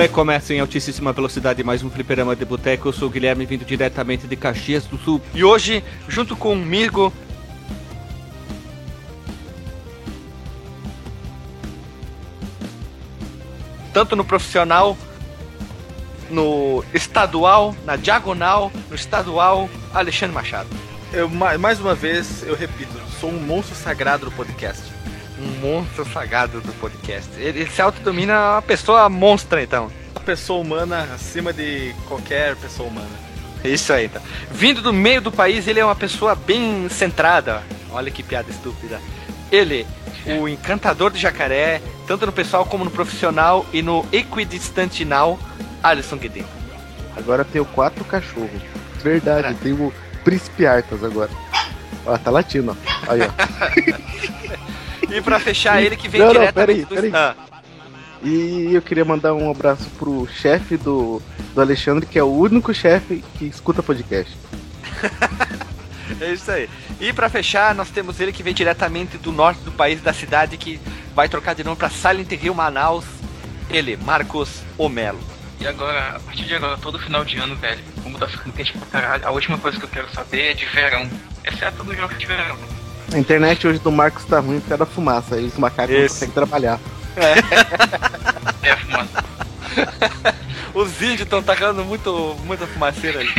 Recomeça em altíssima velocidade mais um fliperama de boteco. Eu sou o Guilherme, vindo diretamente de Caxias do Sul. E hoje, junto comigo, tanto no profissional, no estadual, na diagonal, no estadual, Alexandre Machado. Eu, mais uma vez, eu repito, sou um monstro sagrado do podcast. Um monstro sagrado do podcast. Ele se autodomina uma pessoa monstra, então. Uma pessoa humana acima de qualquer pessoa humana. Isso aí, então. Vindo do meio do país, ele é uma pessoa bem centrada. Olha que piada estúpida. Ele, o encantador de jacaré, tanto no pessoal como no profissional e no equidistantinal, Alisson Guedin. Agora tenho quatro cachorros. Verdade, Caraca. tenho Príncipe Artas agora. Ó, tá latindo, ó. Aí, ó. e pra fechar, ele que vem não, direto não, peraí, peraí. Ah. E eu queria mandar um abraço pro chefe do, do Alexandre, que é o único chefe que escuta podcast. é isso aí. E para fechar, nós temos ele que vem diretamente do norte do país, da cidade, que vai trocar de nome para Silent Hill Manaus. Ele, Marcos Omelo. E agora, a partir de agora, todo final de ano, velho, como tá ficando quente pra caralho, a última coisa que eu quero saber é de verão. Exceto no jogo de verão. A internet hoje do Marcos tá ruim por causa da fumaça, aí os macacos Esse. não conseguem trabalhar. É, é fumaça. Os índios estão tacando muito, muita fumaceira ali.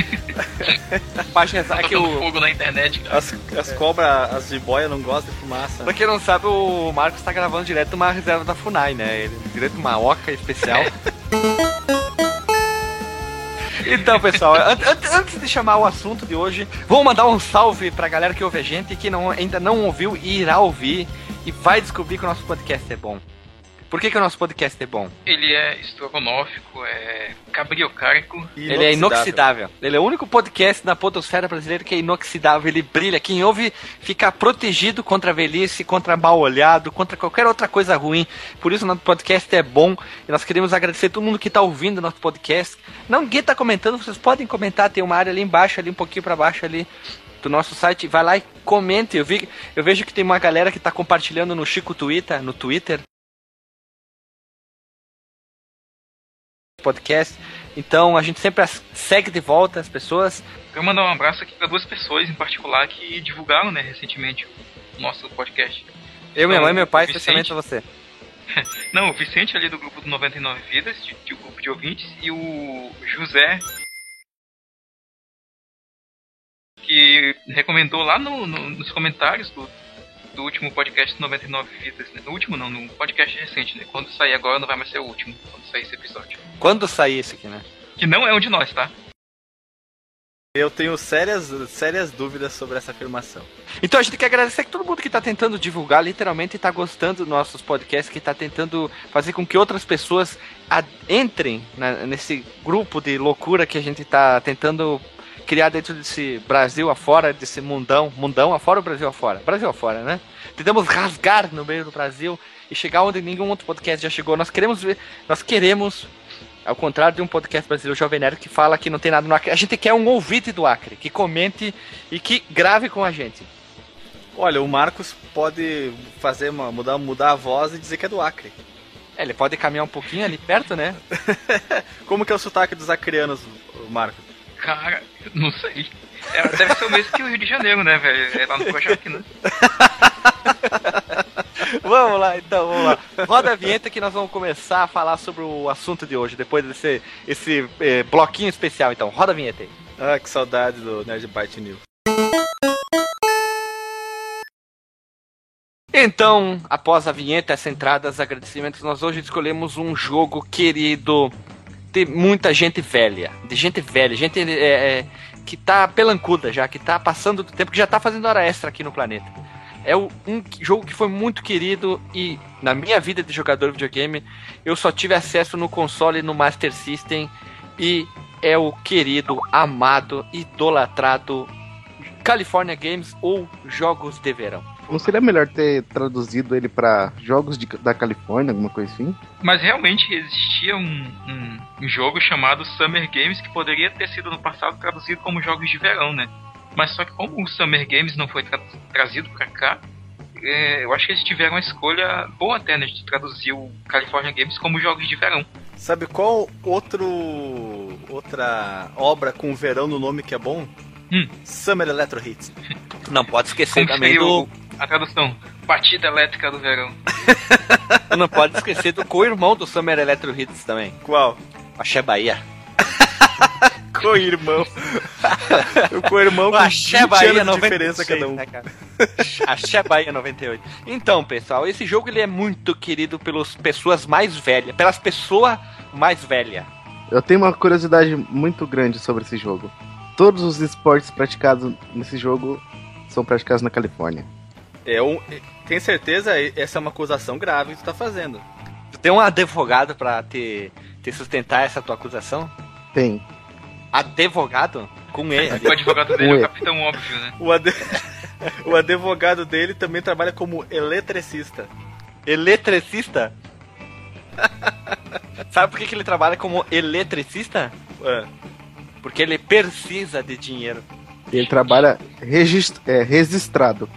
Pra pensar que o fogo na internet, cara. As, as cobras, as jiboias não gostam de fumaça. Pra quem não sabe, o Marcos tá gravando direto uma reserva da FUNAI, né? Ele, direto uma oca especial. Então, pessoal, an an antes de chamar o assunto de hoje, vamos mandar um salve pra galera que ouve a gente que não, ainda não ouviu e irá ouvir e vai descobrir que o nosso podcast é bom. Por que, que o nosso podcast é bom? Ele é estrogonófico, é cabriocárico. Ele é inoxidável. Ele é o único podcast na podosfera brasileira que é inoxidável. Ele brilha. Quem ouve fica protegido contra a velhice, contra mal olhado, contra qualquer outra coisa ruim. Por isso, nosso podcast é bom. E nós queremos agradecer a todo mundo que está ouvindo nosso podcast. Não, ninguém está comentando. Vocês podem comentar. Tem uma área ali embaixo, ali um pouquinho para baixo ali do nosso site, vai lá e comente. Eu, vi, eu vejo que tem uma galera que está compartilhando no Chico Twitter, no Twitter, podcast. Então a gente sempre segue de volta as pessoas. Eu mandar um abraço aqui para duas pessoas em particular que divulgaram, né, recentemente o nosso podcast. Eu, minha mãe e meu pai, especialmente você. Não, o Vicente ali do grupo do 99 Vidas, de, de grupo de ouvintes, e o José, que recomendou lá no, no, nos comentários do, do último podcast 99 Vidas, né? No último não, no podcast recente, né? Quando sair agora não vai mais ser o último, quando sair esse episódio. Quando sair esse aqui, né? Que não é um de nós, tá? Eu tenho sérias, sérias dúvidas sobre essa afirmação. Então a gente quer agradecer a todo mundo que está tentando divulgar, literalmente está gostando dos nossos podcasts, que está tentando fazer com que outras pessoas entrem na, nesse grupo de loucura que a gente está tentando criar dentro desse Brasil afora, desse mundão, mundão afora ou Brasil afora? Brasil afora, né? Tentamos rasgar no meio do Brasil e chegar onde nenhum outro podcast já chegou. Nós queremos ver, nós queremos, ao contrário de um podcast brasileiro Jovem Nerd que fala que não tem nada no Acre, a gente quer um ouvinte do Acre, que comente e que grave com a gente. Olha, o Marcos pode fazer uma, mudar, mudar a voz e dizer que é do Acre. É, ele pode caminhar um pouquinho ali perto, né? Como que é o sotaque dos acrianos, Marcos? Cara, não sei. É, deve ser o mesmo que o Rio de Janeiro, né, velho? É lá no Projac, né? vamos lá, então, vamos lá. Roda a vinheta que nós vamos começar a falar sobre o assunto de hoje, depois desse esse, eh, bloquinho especial, então. Roda a vinheta aí. Ah, que saudade do Nerd Byte News. Então, após a vinheta, essa entrada, os agradecimentos, nós hoje escolhemos um jogo querido de muita gente velha, de gente velha, gente é, é, que tá pelancuda já, que tá passando do tempo, que já tá fazendo hora extra aqui no planeta. É um jogo que foi muito querido e na minha vida de jogador de videogame eu só tive acesso no console no Master System e é o querido, amado, idolatrado California Games ou Jogos de Verão. Não seria melhor ter traduzido ele pra Jogos de- da Califórnia, alguma coisa assim? Mas realmente existia um, um- um jogo chamado Summer Games que poderia ter sido no passado traduzido como Jogos de Verão, né? Mas só que como o Summer Games não foi tra- trazido pra cá, é, eu acho que eles tiveram uma escolha boa até, né? De traduzir o California Games como Jogos de Verão. Sabe qual outro outra obra com verão no nome que é bom? Hum. Summer Electro Hits. Não pode esquecer Como também do. A tradução? Batida Elétrica do Verão. Não pode esquecer do co-irmão do Summer Electro Hits também. Qual? Axé Bahia. Co-irmão. o co-irmão com Axé 20 Bahia anos de 96, diferença cada um. né, cara? Axé Bahia 98. Então, pessoal, esse jogo ele é muito querido pelas pessoas mais velhas. Pelas pessoas mais velhas. Eu tenho uma curiosidade muito grande sobre esse jogo. Todos os esportes praticados nesse jogo são praticados na Califórnia. É um, tem certeza? Essa é uma acusação grave que tu tá fazendo. Tu tem um advogado pra te, te sustentar essa tua acusação? Tem. Advogado? Com E. ali. O advogado dele é o Capitão Óbvio, né? O, ade- o advogado dele também trabalha como eletricista. Eletricista? Sabe por que, que ele trabalha como eletricista? É. Porque ele precisa de dinheiro. Ele trabalha regist é, registrado.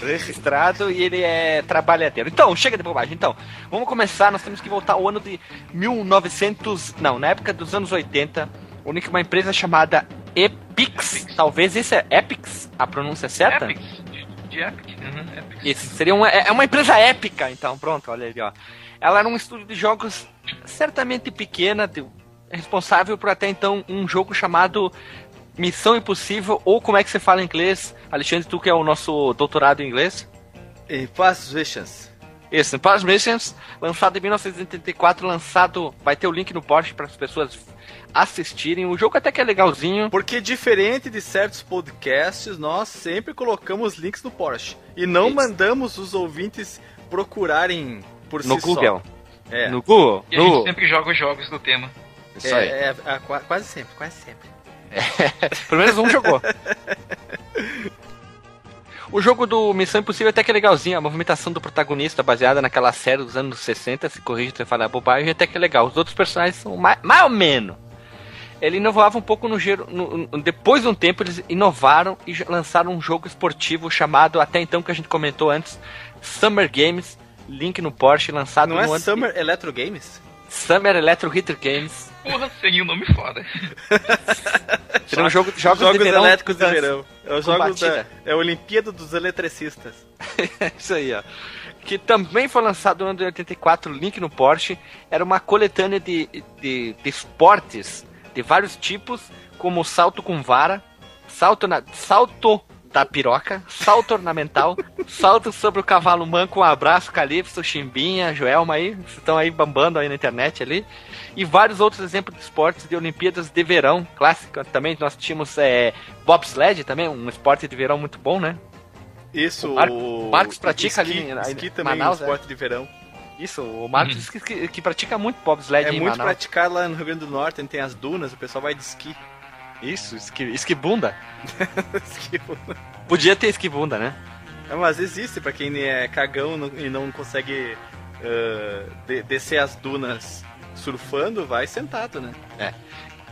Registrado e ele é trabalhadeiro. Então, chega de bobagem. Então, vamos começar. Nós temos que voltar ao ano de 1900. Não, na época dos anos 80. Onde uma empresa chamada Epix. Talvez isso é Epix, a pronúncia certa? Epics. De, de. Uhum, Epics. Isso, seria uma, é é uma empresa épica, então, pronto, olha ali, ó. Ela era um estúdio de jogos certamente pequena, de- responsável por até então um jogo chamado Missão Impossível, ou como é que você fala em inglês? Alexandre, tu que é o nosso doutorado em inglês. Visions. Isso, Missions, lançado em 1984, lançado, vai ter o link no post para as pessoas assistirem. O jogo até que é legalzinho. Porque diferente de certos podcasts, nós sempre colocamos links no Porsche. E não Isso. mandamos os ouvintes procurarem por No si Google. só. É. No Google. E a gente sempre joga os jogos do tema. Isso aí. É, é, é, qua- quase sempre, quase sempre. Pelo menos um jogou. O jogo do Missão Impossível até que é legalzinho. A movimentação do protagonista, baseada naquela série dos anos 60, se corrige se eu falar bobagem, até que é legal. Os outros personagens são mais, mais ou menos. Ele inovava um pouco no giro. no- no- depois de um tempo, eles inovaram e lançaram um jogo esportivo chamado, até então que a gente comentou antes, Summer Games. Link no Porsche, lançado Não é no ano. Summer Electro Games? Summer Electro Hitter Games. Porra, seria um nome foda. Seria um jogo de jogos, Jogos de verão. elétricos de verão. É os jogos da, é a Olimpíada dos Eletricistas. Isso aí, ó. Que também foi lançado no ano de 84, link no Porsche. Era uma coletânea de, de, de esportes de vários tipos, como salto com vara, salto, na, salto da piroca, salto ornamental, salto sobre o cavalo manco, um abraço, Calypso, Chimbinha, Joelma aí, vocês estão aí bambando aí na internet ali. E vários outros exemplos de esportes de Olimpíadas de verão, clássica também. Nós tínhamos é, bobsled também, um esporte de verão muito bom, né? Isso, O Mar- o Marcos pratica esqui, ali, aí, esqui também Manaus, é um esporte de verão. Isso, o Marcos Uhum. diz que, que, que pratica muito bobsled É em muito Manaus. praticado lá no Rio Grande do Norte, onde tem as dunas, o pessoal vai de esqui. Isso, esqui, esquibunda. Esqui. Podia ter esquibunda, né? É, mas existe pra quem é cagão não- e não consegue ah, de- descer as dunas surfando, vai sentado, né?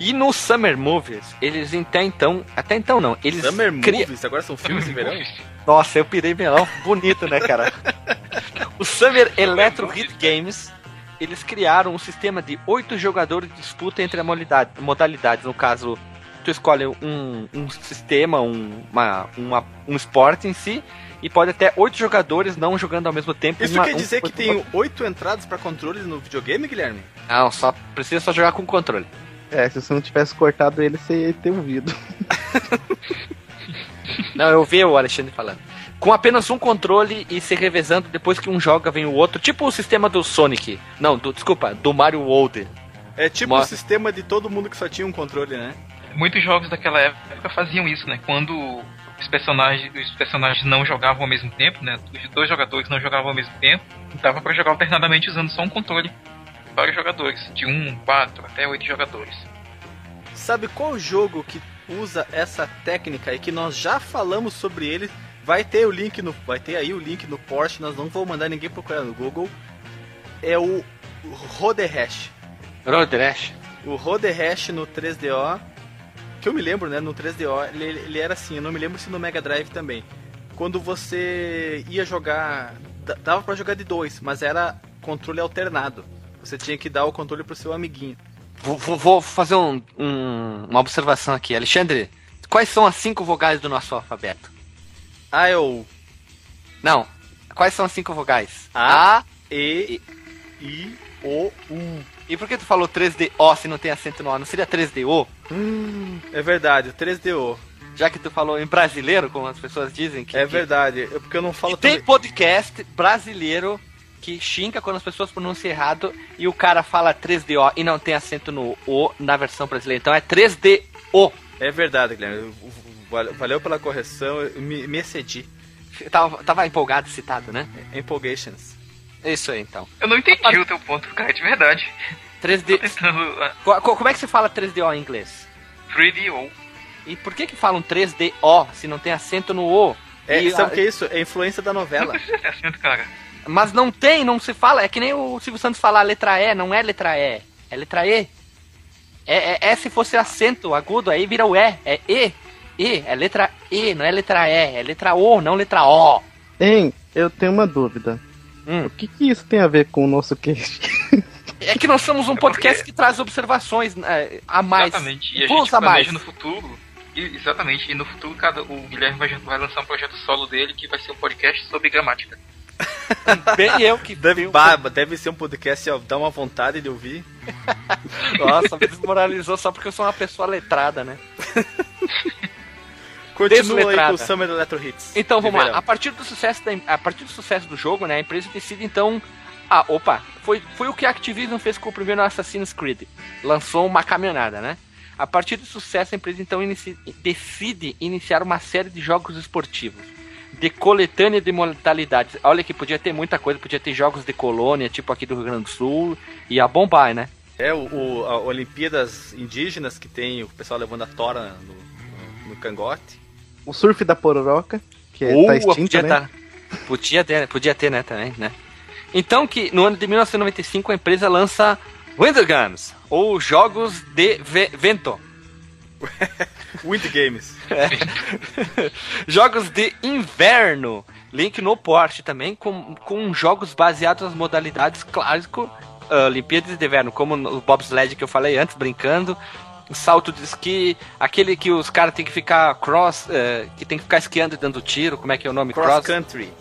E no Summer Movies, eles até então, até então não, eles Summer cri- Movies, agora são filmes de verão? Nossa, eu pirei melão, bonito, né, cara? o Summer Electro Hit Games, eles criaram um sistema de oito jogadores de disputa entre a modalidade, modalidades. No caso, tu escolhe um, um sistema, um, uma, uma- um esporte em si, e pode até oito jogadores não jogando ao mesmo tempo. Isso uma- quer um- dizer que tem oito entradas pra controle no videogame, Guilherme? Não, só precisa só jogar com controle. É, se você não tivesse cortado ele, você ia ter ouvido. Não, eu vi o Alexandre falando. Com apenas um controle e se revezando depois que um joga, vem o outro. Tipo o sistema do Sonic. Não, do, desculpa, do Mario World. É tipo Uma- o sistema de todo mundo que só tinha um controle, né? Muitos jogos daquela época faziam isso, né? Quando os personagens, os personagens não jogavam ao mesmo tempo, né? Os dois jogadores não jogavam ao mesmo tempo, dava pra jogar alternadamente usando só um controle. Vários jogadores, de um, quatro, até oito jogadores. Sabe qual jogo que usa essa técnica e que nós já falamos sobre ele? Vai ter o link no, vai ter aí o link no Porsche. Nós não vamos mandar ninguém procurar no Google. É o Rodehash. Rodehash. O Rodehash no 3DO, que eu me lembro, né? No 3DO ele, ele era assim. Eu não me lembro se no Mega Drive também. Quando você ia jogar, dava para jogar de dois, mas era controle alternado. Você tinha que dar o controle pro seu amiguinho. Vou, vou, vou fazer um, um, uma observação aqui. Alexandre, quais são as cinco vogais do nosso alfabeto? A, E, O. Não. Quais são as cinco vogais? A, A E, I, O, U. E por que tu falou 3DO se não tem acento no O? Não seria 3DO? Hum, é verdade, 3DO. Já que tu falou em brasileiro, como as pessoas dizem. Que, é que... verdade, eu, porque eu não falo Tem podcast brasileiro que xinga quando as pessoas pronunciam errado e o cara fala 3DO e não tem acento no O na versão brasileira. Então é 3DO. É verdade, Guilherme. Valeu pela correção, eu me, me excedi. Tava, tava empolgado citado, né? Empolgations. Isso aí, então. Eu não entendi o teu ponto, cara, de verdade. 3D. Tentando... Ah. Como é que se fala 3DO em inglês? 3DO. E por que que falam 3DO se não tem acento no O? É, e, sabe o que é isso? É influência da novela. Não precisa ter acento, cara. Mas não tem, não se fala. É que nem o Silvio Santos falar letra E, não é letra E. É letra E. É, é, é se fosse acento agudo, aí vira o E. É E. E, é letra E, não é letra E. É letra O, não letra O. Hein, eu tenho uma dúvida. Hum. O que, que isso tem a ver com o nosso cast? É que nós somos um é podcast porque... que traz observações é, a mais. Exatamente. E a gente a mais. no futuro. E, exatamente. E no futuro cada, o Guilherme vai, vai lançar um projeto solo dele que vai ser um podcast sobre gramática. Bem eu que deve, bah, deve ser um podcast, ó, dá uma vontade de ouvir. Nossa, me desmoralizou só porque eu sou uma pessoa letrada, né? Continua aí com o Summer Electro Hits. Então vamos lá. A partir do sucesso da, a partir do sucesso do jogo, né, a empresa decide então ah, opa, foi, foi o que a Activision fez com o primeiro Assassin's Creed. Lançou uma caminhonada, né? A partir do sucesso, a empresa então inicia, decide iniciar uma série de jogos esportivos de coletânea de modalidades. Olha que podia ter muita coisa, podia ter jogos de colônia, tipo aqui do Rio Grande do Sul, e a bombar, né? É, o, o a Olimpíadas Indígenas que tem o pessoal levando a tora no, no cangote. O surf da pororoca, que uh, tá extinto, podia né? Tá, podia, ter, podia ter, né, também, né? Então que no ano de 1995 a empresa lança Winter Games, ou Jogos de Vento. Wind Games. É. jogos de inverno. Link no porte também, com, com jogos baseados nas modalidades clássico uh, Olimpíadas de Inverno, como o bobsled que eu falei antes, brincando. Salto de esqui, aquele que os caras têm que ficar cross, uh, que tem que ficar esquiando e dando tiro, como é que é o nome? Cross, cross country.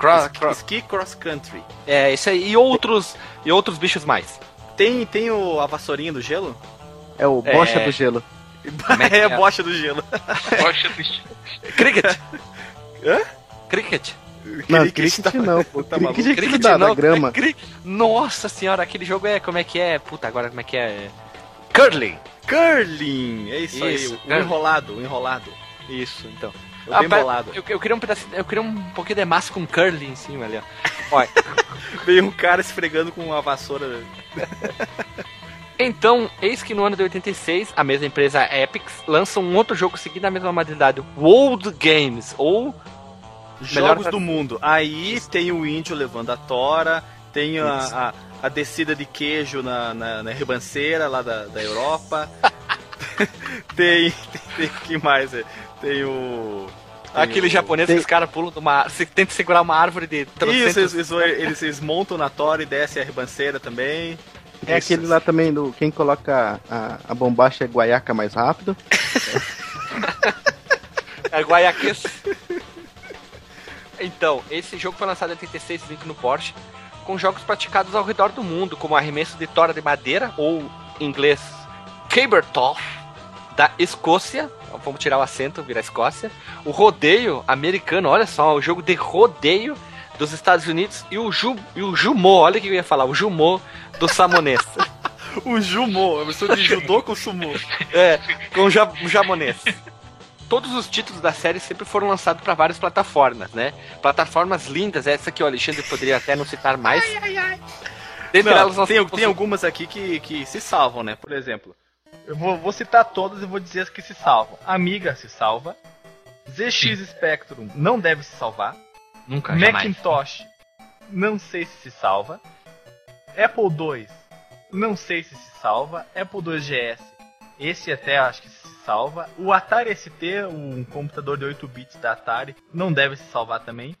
Cross, esqui, cross. Esqui cross country. É, isso aí. E outros, e outros bichos mais. Tem, tem o, a vassourinha do gelo? É o bocha é... do gelo. É, é, bocha do gelo. bocha do gelo. Cricket. Hã? Cricket. Não, cricket, tá, não, pô. Tá cricket, cricket dá, não, grama. Cri... Nossa senhora, aquele jogo é, como é que é? Puta, agora como é que é? Curling. Curling, é isso, isso aí, o enrolado, o enrolado. Isso, então. O ah, bolado. Eu, eu, queria um pedacinho, eu queria um pouquinho de massa com curling em cima ali, ó. Olha. Veio um cara esfregando com uma vassoura. Então, eis que no ano de 86, a mesma empresa Epic lança um outro jogo seguindo a mesma modalidade, World Games, ou... Jogos do mundo. Aí tem o índio levando a tora, tem a, a, a descida de queijo na, na, na ribanceira lá da, da Europa. tem, tem, tem que mais? Tem o Aquele o... japonês tem... que os caras pulam de uma Você tenta segurar uma árvore de Isso, eles, eles, eles, montam na tora e descem a ribanceira também. É Isso. aquele lá também do quem coloca a, a bombacha é guaiaca mais rápido. é guaiaquês. Então, esse jogo foi lançado em 86, link no Porsche, com jogos praticados ao redor do mundo, como arremesso de tora de madeira, ou em inglês Cabertoff, da Escócia, vamos tirar o acento, virar Escócia, o rodeio americano, olha só, o jogo de rodeio dos Estados Unidos e o, Ju, e o Jumô, olha o que eu ia falar, o Jumô do Samonês. o Jumô, a mistura de judô com sumô. É, com o, ja, o jamonês. Todos os títulos da série sempre foram lançados para várias plataformas, né? Plataformas lindas, essa que o Alexandre poderia até não citar mais. Ai, ai, ai. Dentre não, elas, tem, tem algumas aqui que, que se salvam, né? Por exemplo, Eu vou, vou citar todas e vou dizer as que se salvam. Amiga se salva. ZX Spectrum não deve se salvar. Nunca, jamais. Macintosh, não sei se se salva. Apple II, não sei se se salva. Apple II GS, esse até acho que se salva. O Atari ST, um computador de 8 bits da Atari, não deve se salvar também.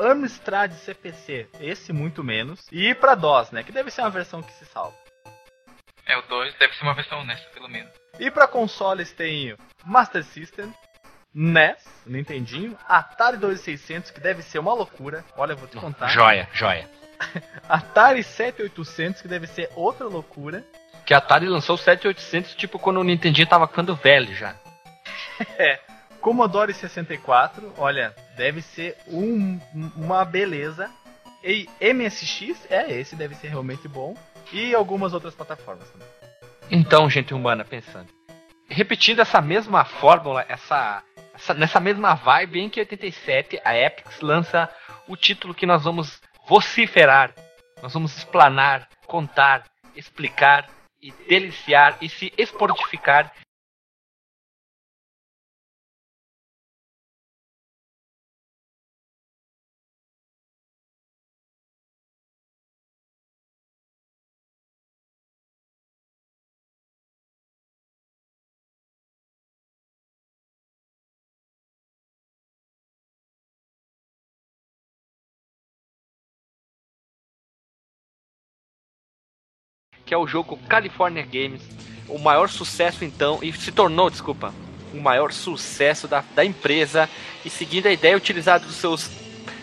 Amstrad CPC, esse muito menos. E para DOS, né, que deve ser uma versão que se salva. É, o 2 deve ser uma versão honesta, pelo menos. E para consoles tem Master System, NES, Nintendinho, Atari 2600, que deve ser uma loucura. Olha, eu vou te contar. Joia, joia. Atari 7800, que deve ser outra loucura. Que a Atari lançou o 7800, tipo, quando o Nintendinho tava ficando velho já. é. Commodore 64, olha, deve ser um, uma beleza. E MSX, é, esse deve ser realmente bom. E algumas outras plataformas também. Então, gente humana, pensando. Repetindo essa mesma fórmula, essa essa, nessa mesma vibe, em que 87 a Epix lança o título que nós vamos vociferar, nós vamos explanar, contar, explicar e deliciar e se esportificar que é o jogo California Games, o maior sucesso então, e se tornou, desculpa, o maior sucesso da, da empresa, e seguindo a ideia utilizada dos seus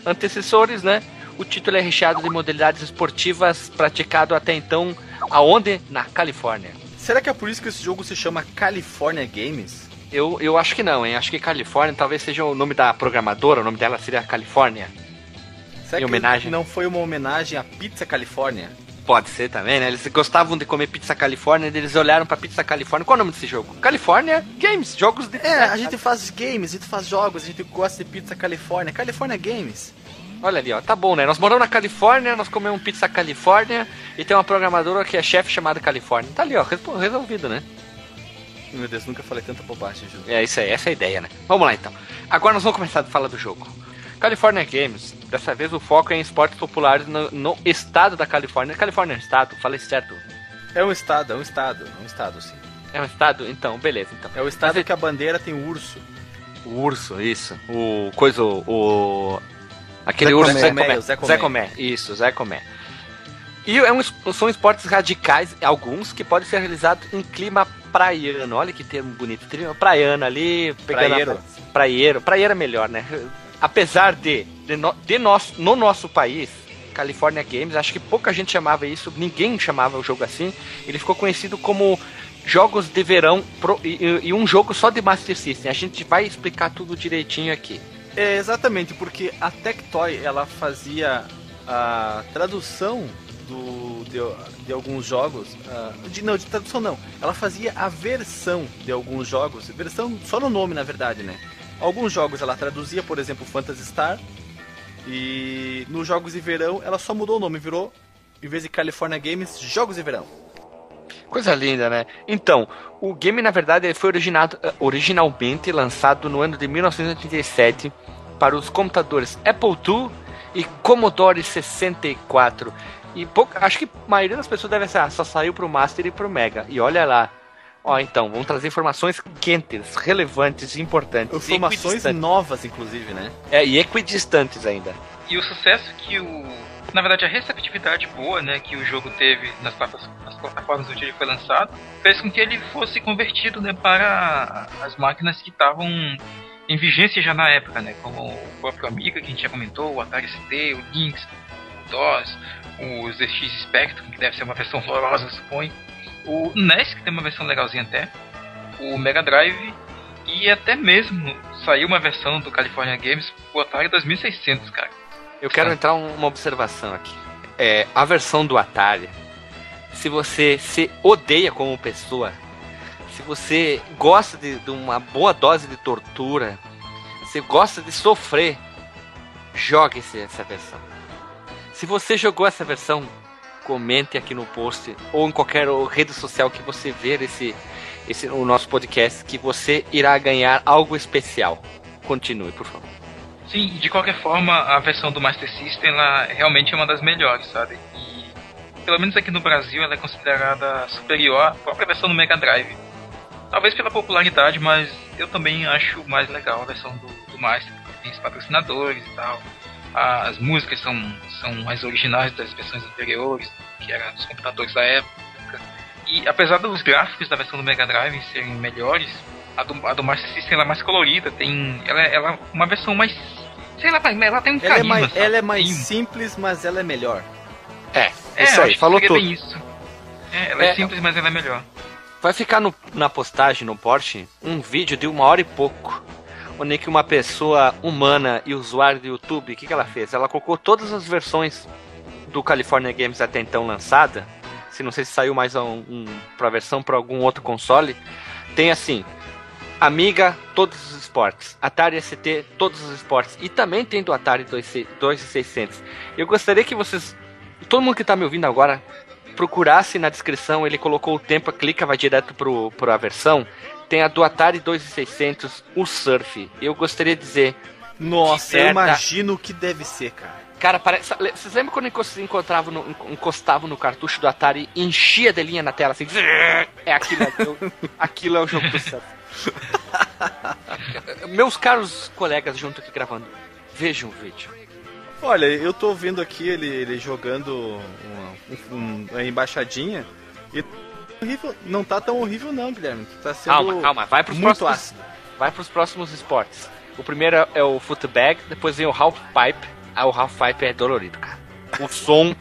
antecessores, né? O título é recheado de modalidades esportivas praticado até então aonde? Na Califórnia. Será que é por isso que esse jogo se chama California Games? Eu, eu acho que não, hein? Acho que Califórnia talvez seja o nome da programadora, o nome dela seria Califórnia. Será em homenagem? não foi uma homenagem à Pizza Califórnia? Pode ser também, né? Eles gostavam de comer pizza Califórnia, eles olharam pra pizza Califórnia. Qual é o nome desse jogo? California Games, jogos de É, a gente faz games, a gente faz jogos, a gente gosta de pizza Califórnia. California Games. Olha ali, ó, tá bom, né? Nós moramos na Califórnia, nós comemos pizza Califórnia e tem uma programadora que é chefe chamada Califórnia. Tá ali, ó, resolvido, né? Meu Deus, nunca falei tanta bobagem, Ju. É isso aí, essa é a ideia, né? Vamos lá então. Agora nós vamos começar a falar do jogo. California Games, dessa vez o foco é em esportes populares no, no estado da Califórnia. Califórnia é um estado? Falei certo? É um estado, é um estado, é um estado, sim. É um estado? Então, beleza. Então. É o estado Mas, que a bandeira tem o urso. O urso, isso. O coisa, o... Aquele Zé urso Comé, Zé Comé. Zé Comé. Zé Comé. Isso, Zé Comé. E é um, são esportes radicais, alguns, que podem ser realizados em clima praiano. Olha que termo bonito. Praiano ali, pegando praieiro. A... praieiro. Praieiro é melhor, né? Apesar de, de, no, de nós, no nosso país, California Games, acho que pouca gente chamava isso, ninguém chamava o jogo assim. Ele ficou conhecido como jogos de verão pro, e, e, um jogo só de Master System. A gente vai explicar tudo direitinho aqui. É, exatamente, porque a Tectoy ela fazia a tradução do, de, de alguns jogos. Uh, de, não, de tradução não. Ela fazia a versão de alguns jogos. Versão só no nome, na verdade, né? Alguns jogos ela traduzia, por exemplo, Phantasy Star. E nos jogos de verão ela só mudou o nome, virou, em vez de California Games, Jogos de Verão. Coisa linda, né? Então, o game na verdade foi originado, eh, originalmente lançado no ano de 1987 para os computadores Apple II e Commodore 64. E pouca, acho que a maioria das pessoas deve ser, ah, só saiu pro Master e pro Mega. E olha lá, Ó, então, vamos trazer informações quentes, relevantes, importantes. Informações novas, inclusive, né? É, e equidistantes ainda. E o sucesso que o. Na verdade, a receptividade boa né, que o jogo teve nas, nas plataformas onde ele foi lançado fez com que ele fosse convertido né, para as máquinas que estavam em vigência já na época, né? Como o próprio Amiga, que a gente já comentou, o Atari ST, o Lynx, o DOS, o ZX Spectrum, que deve ser uma versão horrorosa, suponho o NES, que tem uma versão legalzinha até, o Mega Drive e até mesmo saiu uma versão do California Games pro Atari 2600, cara. Eu quero ah. entrar uma observação aqui. É, a versão do Atari, se você se odeia como pessoa, se você gosta de, de uma boa dose de tortura, se gosta de sofrer, jogue essa versão. Se você jogou essa versão, comente aqui no post ou em qualquer rede social que você ver esse, esse, o nosso podcast que você irá ganhar algo especial. Continue, por favor. Sim, de qualquer forma, a versão do Master System ela realmente é uma das melhores, sabe? E pelo menos aqui no Brasil ela é considerada superior à própria versão do Mega Drive. Talvez pela popularidade, mas eu também acho mais legal a versão do, do Master, tem os patrocinadores e tal. As músicas são, são mais originais das versões anteriores, que eram dos computadores da época. E apesar dos gráficos da versão do Mega Drive serem melhores, a do, a do Master System ela é mais colorida, tem. Ela, ela é uma versão mais. Sei lá, ela tem um ela carisma, é mais, sabe? ela é mais Tem- simples, mas ela é melhor. É, É, isso aí, falou tudo. isso. É, ela é, É. simples, mas ela é melhor. Vai ficar no- na postagem no Porsche um vídeo de uma hora e pouco. Onde que uma pessoa humana e usuário do YouTube, o que, que ela fez? Ela colocou todas as versões do California Games até então lançada. Se não sei se saiu mais um, um, versão para algum outro console. Tem assim: Amiga, todos os esportes. Atari ST, todos os esportes. E também tem do Atari 2600. Eu gostaria que vocês. Todo mundo que tá me ouvindo agora procurasse na descrição, ele colocou o tempo, clica, vai direto pro a versão. Tem a do Atari 2600, o Surf. Eu gostaria de dizer, Nossa, eu imagino o que deve ser, cara. cara, parece. Vocês lembram quando encontravam no, encostavam no cartucho do Atari e enchia de linha na tela assim? É aquilo, é aquilo é o jogo do Surf. Meus caros colegas junto aqui gravando, vejam o vídeo. Olha, eu tô vendo aqui ele, ele jogando uma, um- uma embaixadinha e horrível, não tá tão horrível não, Guilherme. Tá sendo Calma, calma, vai pros muito próximos. ácido. Vai pros próximos esportes. O primeiro é- é o footbag, depois vem o half pipe. Ah, o half pipe é dolorido, cara. O som.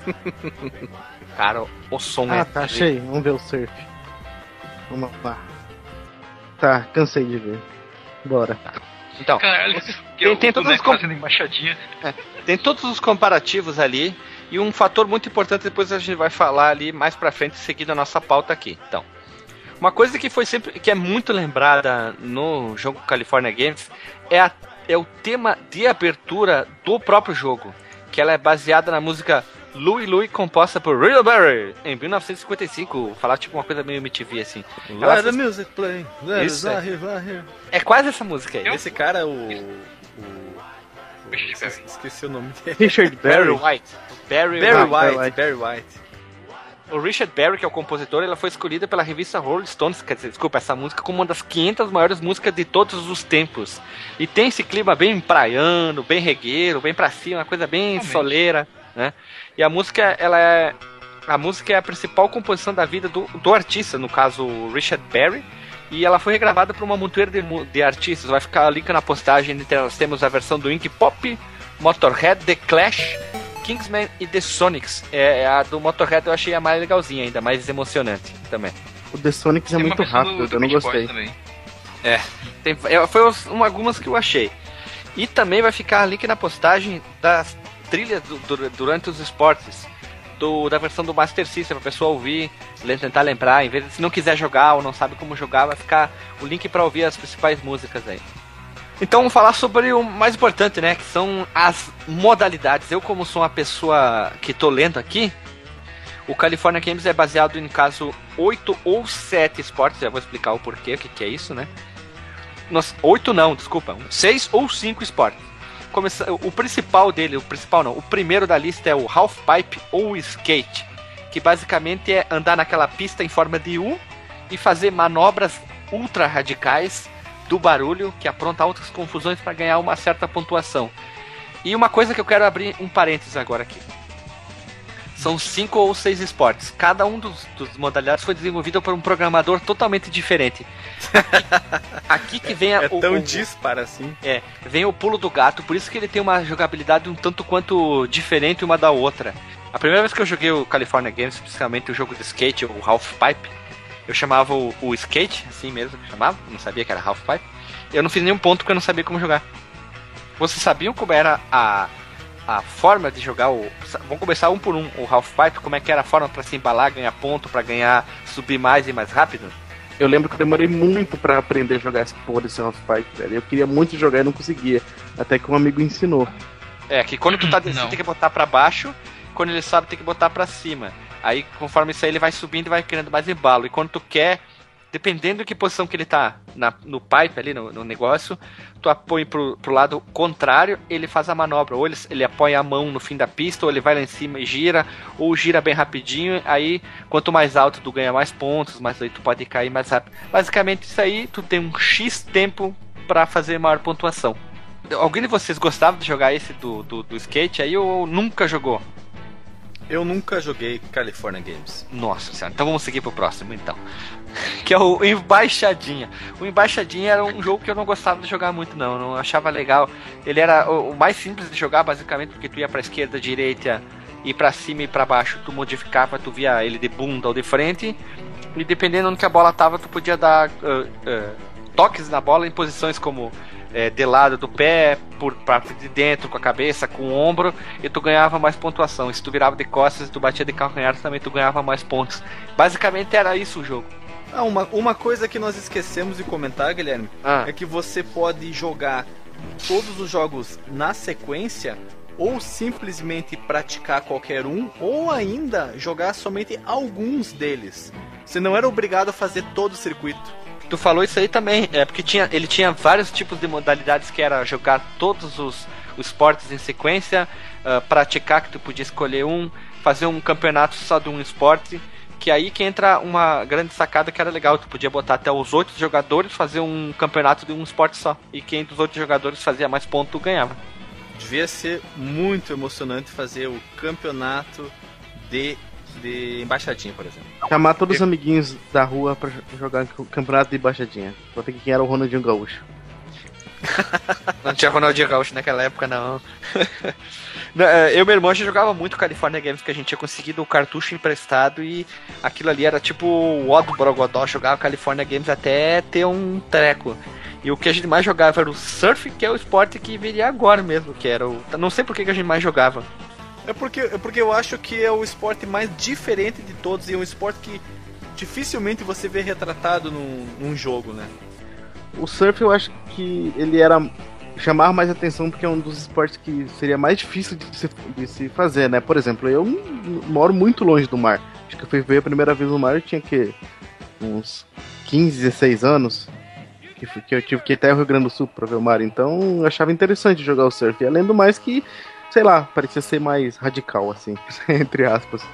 cara, o som é. Ah, tá, achei. Vamos ver o surf. Vamos lá. Tá, cansei de ver. Bora. Então, Caralho, tem- tem todas as com- embaixadinha. tem todos os comparativos ali. E um fator muito importante, depois a gente vai falar ali mais pra frente, seguindo a nossa pauta aqui. Então, uma coisa que foi sempre. que é muito lembrada no jogo California Games é, a- é o tema de abertura do próprio jogo. Que ela é baseada na música Louie Louie, composta por Real Barry, em 1955. Falar tipo uma coisa meio MTV assim. Ela Let the fez- music play. Let Isso, é. here, right here. É quase essa música aí. Esse cara, o. o esqueci, esqueci o nome dele. Richard Barry Berry. White. Barry, Barry White. Barry White, Barry White. O Richard Berry, que é o compositor, ela foi escolhida pela revista Rolling Stones, quer dizer, desculpa, essa música como uma das 500 maiores músicas de todos os tempos. E tem esse clima bem praiano, bem regueiro, bem pra cima, uma coisa bem Realmente. soleira, né? E a música, ela é a música é a principal composição da vida do, do artista, no caso o Richard Berry, e ela foi regravada por uma montoeira de, de artistas. Vai ficar link na postagem, entre elas temos a versão do Ink Pop, Motorhead, The Clash, Kingsman e The Sonics. É, a do Motorhead eu achei a mais legalzinha ainda, mais emocionante também. O The Sonics é Tem muito rápido, do- do eu não gostei. Também. Tem, é, foi os- uma, algumas que eu achei. E também vai ficar link na postagem das trilhas do- du- durante os esportes. Do, da versão do Master System, pra pessoa ouvir, tentar lembrar, em vez de se não quiser jogar ou não sabe como jogar, vai ficar o link pra ouvir as principais músicas aí. Então vamos falar sobre o mais importante, né? Que são as modalidades. Eu, como sou uma pessoa que tô lendo aqui, o California Games é baseado em caso 8 ou 7 esportes, já vou explicar o porquê, o que, que é isso, né? Nós, 8 não, desculpa, 6 ou 5 esportes. O principal dele, o principal não, o primeiro da lista é o half pipe ou skate, que basicamente é andar naquela pista em forma de U e fazer manobras ultra radicais do barulho que apronta outras confusões para ganhar uma certa pontuação. E uma coisa que eu quero abrir um parênteses agora aqui. São cinco ou seis esportes. Cada um dos, dos modalidades foi desenvolvido por um programador totalmente diferente. Aqui, aqui que vem a, É o, tão o- disparo assim. é, vem o pulo do gato, por isso que ele tem uma jogabilidade um tanto quanto diferente uma da outra. A primeira vez que eu joguei o California Games, especialmente o jogo de skate, o Half Pipe, eu chamava o, o skate, assim mesmo que eu chamava, não sabia que era Half Pipe. Eu não fiz nenhum ponto porque eu não sabia como jogar. Vocês sabiam como era a, a forma de jogar o. Vamos começar um por um, o Half Pipe, como é que era a forma pra se embalar, ganhar ponto, pra ganhar, subir mais e mais rápido? Eu lembro que eu demorei muito pra aprender a jogar essa porra desse Half-Pipe, velho. Eu queria muito jogar e não conseguia. Até que um amigo ensinou. É, que quando tu tá descendo tem que botar pra baixo, quando ele sobe tem que botar pra cima. Aí conforme isso aí ele vai subindo e vai criando mais embalo. E quando tu quer dependendo de que posição que ele tá na, no pipe ali, no, no negócio, tu apoia pro, pro lado contrário, ele faz a manobra. Ou ele, ele apoia a mão no fim da pista, ou ele vai lá em cima e gira, ou gira bem rapidinho. Aí, quanto mais alto tu ganha mais pontos, mais aí tu pode cair mais rápido. Basicamente, isso aí, tu tem um X tempo para fazer maior pontuação. Alguém de vocês gostava de jogar esse do, do, do skate aí ou nunca jogou? Eu nunca joguei California Games. Nossa senhora, então vamos seguir pro próximo então. Que é o Embaixadinha. O Embaixadinha era um jogo que eu não gostava de jogar muito, não. Não achava legal. Ele era o mais simples de jogar, basicamente, porque tu ia pra esquerda, direita, e para cima e para baixo, tu modificava, tu via ele de bunda ou de frente. E dependendo onde a bola tava, tu podia dar uh, uh, toques na bola em posições como é, de lado do pé, por parte de dentro, com a cabeça, com o ombro, e tu ganhava mais pontuação. E se tu virava de costas, tu batia de calcanhar, também tu ganhava mais pontos. Basicamente era isso o jogo. Ah, uma, uma coisa que nós esquecemos de comentar, Guilherme, ah. é que você pode jogar todos os jogos na sequência ou simplesmente praticar qualquer um, ou ainda jogar somente alguns deles. Você não era obrigado a fazer todo o circuito. Tu falou isso aí também, é porque tinha, ele tinha vários tipos de modalidades que era jogar todos os, os esportes em sequência, uh, praticar que tu podia escolher um, fazer um campeonato só de um esporte, que aí que entra uma grande sacada que era legal, tu podia botar até os oito jogadores, fazer um campeonato de um esporte só, e quem dos outros jogadores fazia mais pontos ganhava. Devia ser muito emocionante fazer o campeonato de de embaixadinha, por exemplo. Chamar todos os amiguinhos da rua pra jogar o campeonato de embaixadinha. Pra ver quem era o Ronaldinho Gaúcho. não tinha Ronaldinho Gaúcho naquela época, não. É, eu e meu irmão já jogava muito California Games, que a gente tinha conseguido o cartucho emprestado e aquilo ali era tipo o O do Borogodó, jogava California Games até ter um treco. E o que a gente mais jogava era o surf, que é o esporte que viria agora mesmo, que era o. Não sei por que a gente mais jogava. É porque, é porque eu acho que é o esporte mais diferente de todos e é um esporte que dificilmente você vê retratado num, num jogo, né? O surf eu acho que ele era chamar mais atenção porque é um dos esportes que seria mais difícil de se, de se fazer, né? Por exemplo, eu moro muito longe do mar. Acho que eu fui ver a primeira vez no mar eu tinha que uns 15, 16 anos. Que, eu tive que ir até o Rio Grande do Sul para ver o mar. Então eu achava interessante jogar o surf. E além do mais que sei lá, parecia ser mais radical, assim, entre aspas.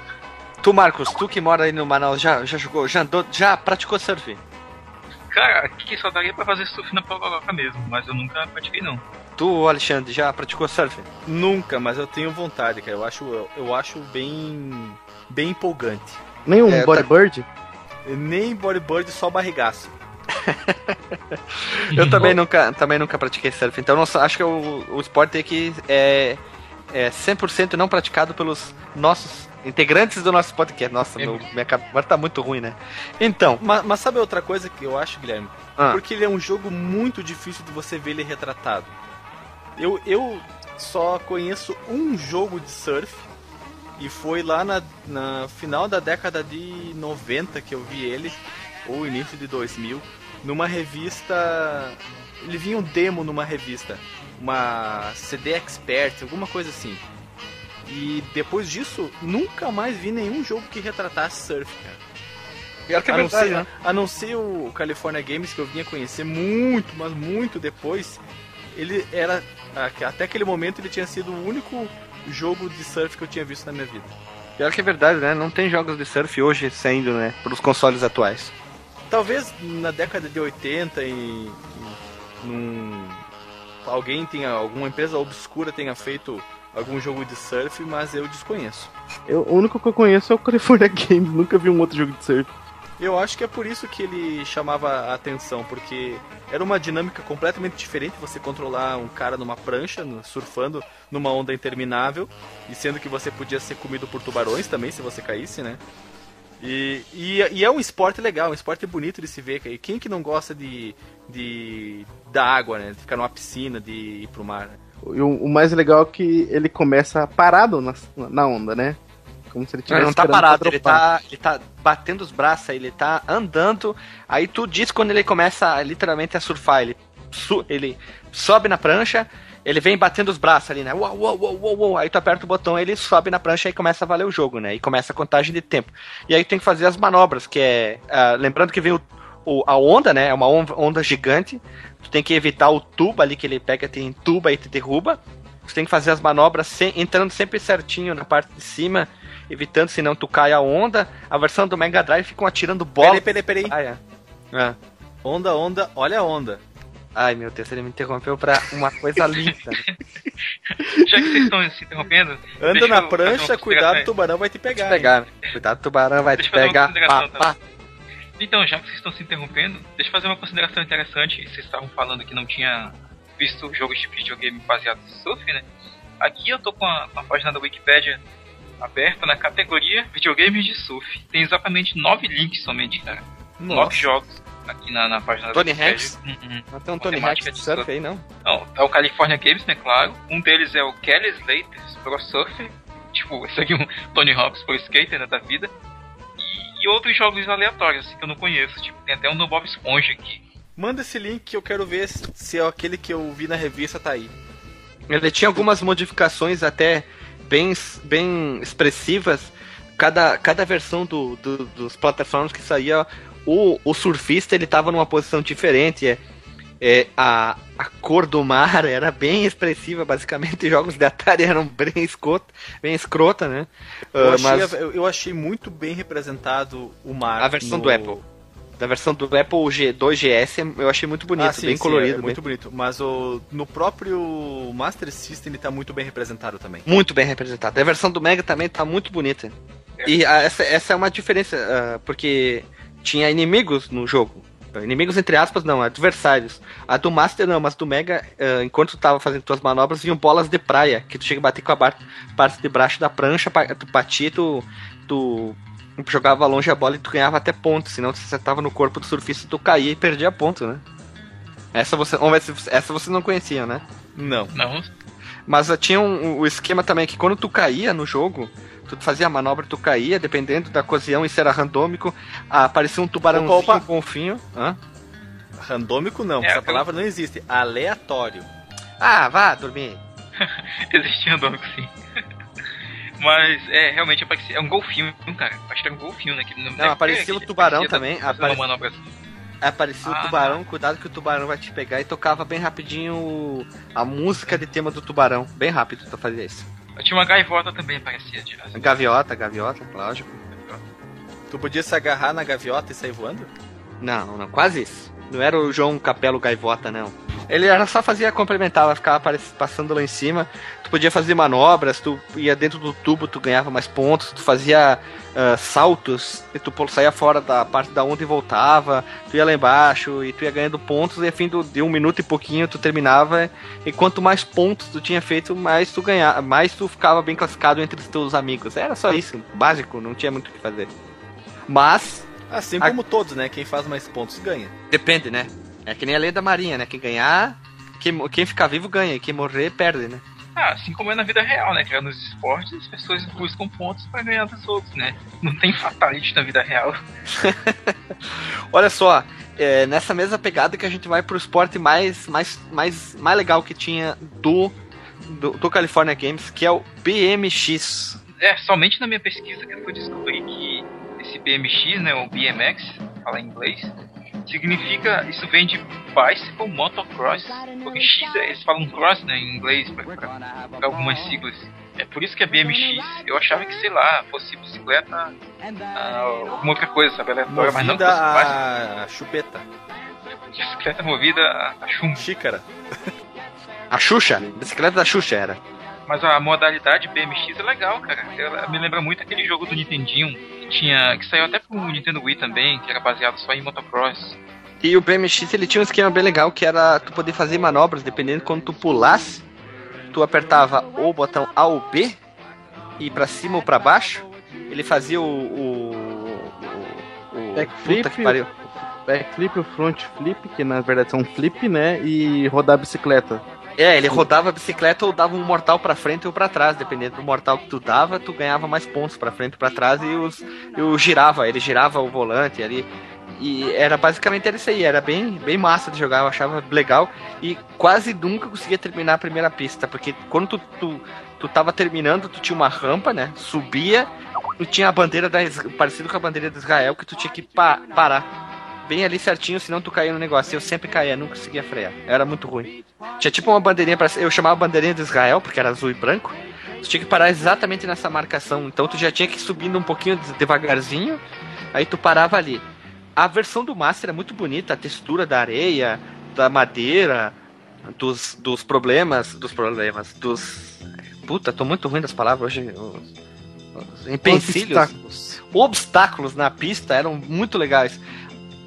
Tu, Marcos, tu que mora aí no Manaus, já, já jogou, já andou, já praticou surf? Cara, aqui só daria pra fazer surf na Pororoca mesmo, mas eu nunca pratiquei não. Tu, Alexandre, já praticou surf? Nunca, mas eu tenho vontade, cara. Eu acho, eu, eu acho bem, bem empolgante. Nem um é, bodyboard? Tá... Nem bodyboard, só barrigaço. eu também nunca, também nunca pratiquei surf, então não, acho que o, o esporte aqui é é 100% não praticado pelos nossos integrantes do nosso podcast. Nossa, é. meu, minha cabeça tá muito ruim, né? Então. Mas, mas, sabe outra coisa que eu acho, Guilherme? Ah. Porque ele é um jogo muito difícil de você ver ele retratado. Eu, eu só conheço um jogo de surf e foi lá na, na final da década de 90 que eu vi ele, ou início de 2000, numa revista. Ele vinha um demo numa revista uma CD Expert, alguma coisa assim. E depois disso, nunca mais vi nenhum jogo que retratasse surf, cara. Pior que é a, não ser, né? a não ser o California Games que eu vinha conhecer muito, mas muito depois, ele era. Até aquele momento ele tinha sido o único jogo de surf que eu tinha visto na minha vida. Pior que é verdade, né? Não tem jogos de surf hoje sendo, né? Para consoles atuais. Talvez na década de 80 e, e num alguém tenha, alguma empresa obscura tenha feito algum jogo de surf, mas eu desconheço. Eu, o único que eu conheço é o California Games, nunca vi um outro jogo de surf. Eu acho que é por isso que ele chamava a atenção, porque era uma dinâmica completamente diferente você controlar um cara numa prancha, surfando numa onda interminável, e sendo que você podia ser comido por tubarões também se você caísse, né? E, e, e, é um esporte legal, um esporte bonito de se ver. E quem que não gosta de, de da água, né? De ficar numa piscina, de ir pro mar. Né? E o, o, mais legal é que ele começa parado na, na onda, né? Como se ele tivesse. Não, não tá parado, ele tá, ele tá batendo os braços, ele tá andando. Aí tu diz quando ele começa literalmente a surfar. Ele, su, ele sobe na prancha ele vem batendo os braços ali, né? Uou, uou, uou, uou, uou. Aí tu aperta o botão, ele sobe na prancha e começa a valer o jogo, né? E começa a contagem de tempo. E aí tem que fazer as manobras, que é. Uh, lembrando que vem o, o, a onda, né? É uma onda gigante. Tu tem que evitar o tubo ali que ele pega, tem tuba e te derruba. Tu tem que fazer as manobras sem, entrando sempre certinho na parte de cima, evitando senão tu cai a onda. A versão do Mega Drive ficam atirando bola. Peraí, peraí, peraí. Ah, é. Onda, onda, olha a onda. Ai meu Deus, ele me interrompeu pra uma coisa linda. Já que vocês estão se interrompendo. Anda na prancha, cuidado, o tubarão vai te pegar. Te pegar. Cuidado, o tubarão vai deixa te pegar. Pá, pá. Então, já que vocês estão se interrompendo, deixa eu fazer uma consideração interessante. Vocês estavam falando que não tinha visto jogos de videogame baseados em surf, né? Aqui eu tô com a, com a página da Wikipedia aberta na categoria videogames de surf. Tem exatamente nove links somente, cara. Nossa. Nove jogos aqui na, na página Tony da Hanks? Uhum. Não tem um Tony Hanks de surf, surf aí, não? Não, é o California Games, né, claro. Um deles é o Kelly Slater Pro Surfer. Tipo, esse aqui é um Tony Hawk's Pro Skater né, da vida. E, e, outros jogos aleatórios, assim, que eu não conheço. Tipo, tem até um do Bob Esponja aqui. Manda esse link que eu quero ver se é aquele que eu vi na revista tá aí. Ele tinha algumas modificações até bem, bem expressivas. Cada, cada versão do, do, dos plataformas que saía, o, o surfista ele tava numa posição diferente. É, é, a, a cor do mar era bem expressiva, basicamente. Jogos de Atari eram bem, escroto, bem escrota, né? Eu, uh, achei, mas... eu, achei muito bem representado o mar. A versão no... do Apple. Da versão do Apple G2GS eu achei muito bonito, ah, sim, bem sim, colorido. É, é muito bonito. Mas o, no próprio Master System ele tá muito bem representado também. Muito bem representado. A versão do Mega também tá muito bonita. E a, essa, essa é uma diferença, uh, porque tinha inimigos no jogo. Inimigos entre aspas, não, adversários. A do Master não, mas do Mega, uh, enquanto tu tava fazendo tuas manobras, vinham bolas de praia, que tu chega a bater com a parte de baixo da prancha, tu batia, tu, tu jogava longe a bola e tu ganhava até pontos, senão tu acertava no corpo do surfista, tu caía e perdia ponto, né? Essa você, essa você não conhecia, né? Não. Não. Mas uh, tinha um, um, esquema também que quando tu caía no jogo, tu fazia a manobra, tu caía, dependendo da ocasião, isso era randômico, aparecia um tubarãozinho opa, opa. com um finho. Hã? Randômico não, é, essa palavra não existe. Aleatório. Ah, vá dormir. existe randômico sim. Mas é, realmente aparecia. É um golfinho, cara. Acho que era um golfinho, né? Que não, não aparecia o tubarão também. Apare... Assim. Aparecia ah, o tubarão, tá. cuidado que o tubarão vai te pegar e tocava bem rapidinho a música de tema do tubarão. Bem rápido tu fazia isso. Tinha uma gaivota também, aparecia. Assim. Gaviota, gaviota, lógico. Tu podia se agarrar na gaviota e sair voando? Não, não, quase isso. Não era o João Capelo Gaivota, não. Ele era só fazia complementar, ficava passando lá em cima. Tu podia fazer manobras, tu ia dentro do tubo, tu ganhava mais pontos, tu fazia uh, saltos, e tu saía fora da parte da onda e voltava, tu ia lá embaixo e tu ia ganhando pontos, e a fim do, de um minuto e pouquinho tu terminava. E quanto mais pontos tu tinha feito, mais tu ganhava, mais tu ficava bem classificado entre os teus amigos. Era só isso, básico, não tinha muito o que fazer. Mas. Assim como a... todos, né? Quem faz mais pontos ganha. Depende, né? É que nem a lei da marinha, né? Quem ganhar, quem, quem ficar vivo ganha, e quem morrer perde, né? Ah, assim como é na vida real, né? Que nos esportes as pessoas buscam pontos para ganhar dos outros, né? Não tem fatality na vida real. Olha só, é, nessa mesma pegada que a gente vai pro esporte mais, mais, mais, mais legal que tinha do, do, do California Games, que é o BMX. É, somente na minha pesquisa que eu fui descobrir que BMX, né, o BMX, fala em inglês, significa, isso vem de Bicycle Motocross, porque X, é, eles falam cross né, em inglês, para algumas siglas. É por isso que é BMX. Eu achava que, sei lá, fosse bicicleta, ah, alguma outra coisa, sabe, aleatória, mas não fosse a chupeta. Bicicleta movida a chumbo. Xícara. a Xuxa, bicicleta da Xuxa era. Mas a modalidade BMX é legal, cara. Ela me lembra muito aquele jogo do Nintendinho que tinha que saiu até pro Nintendo Wii também, que era baseado só em motocross. E o BMX ele tinha um esquema bem legal que era tu poder fazer manobras dependendo de quando tu pulasse, tu apertava o botão A ou B e para cima ou para baixo, ele fazia o, o, o, o backflip, backflip, o front flip, que na verdade são flip, né, e rodar a bicicleta. É, ele rodava a bicicleta ou dava um mortal para frente ou para trás, dependendo do mortal que tu dava, tu ganhava mais pontos para frente ou para trás e os eu girava, ele girava o volante ali. E era basicamente isso aí, era bem, bem massa de jogar, eu achava legal e quase nunca conseguia terminar a primeira pista, porque quando tu, tu, tu tava terminando, tu tinha uma rampa, né? Subia, tu tinha a bandeira da parecido com a bandeira de Israel que tu tinha que pa parar bem ali certinho, senão tu caía no negócio. Eu sempre caía, nunca conseguia frear. Era muito ruim. Tinha tipo uma bandeirinha para Eu chamava bandeirinha de Israel, porque era azul e branco. Tu tinha que parar exatamente nessa marcação. Então tu já tinha que ir subindo um pouquinho devagarzinho. Aí tu parava ali. A versão do Master é muito bonita, a textura da areia, da madeira, dos, dos problemas. Dos problemas. Dos. Puta, tô muito ruim das palavras hoje. Os, empecilhos. Obstáculos. Obstáculos na pista eram muito legais.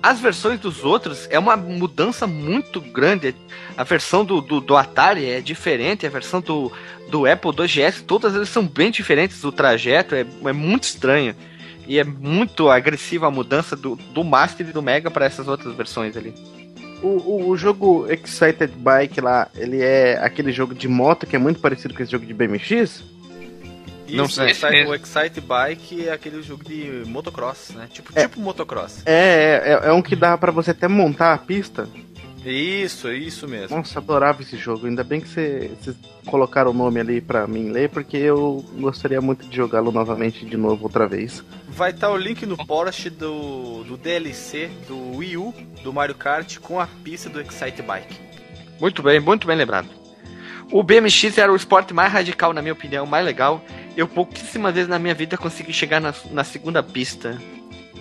As versões dos outros é uma mudança muito grande. A versão do, do, do, Atari é diferente, a versão do, do Apple 2GS, todas elas são bem diferentes. O trajeto é, é muito estranho. E é muito agressiva a mudança do, do Master e do Mega para essas outras versões ali. O, o, o, jogo Excited Bike lá, ele é aquele jogo de moto que é muito parecido com esse jogo de BMX? Isso, não sei. Excite, o Excite Bike é aquele jogo de motocross, né? Tipo, é, tipo motocross. É, é, é um que dá para você até montar a pista. Isso, é isso mesmo. Nossa, adorava esse jogo. Ainda bem que vocês colocaram o nome ali pra mim ler, porque eu gostaria muito de jogá-lo novamente de novo outra vez. Vai estar tá o link no post do, do DLC do Wii U do Mario Kart com a pista do Excite Bike. Muito bem, muito bem lembrado. O BMX era o esporte mais radical, na minha opinião, mais legal. Eu pouquíssimas vezes na minha vida consegui chegar na, na segunda pista.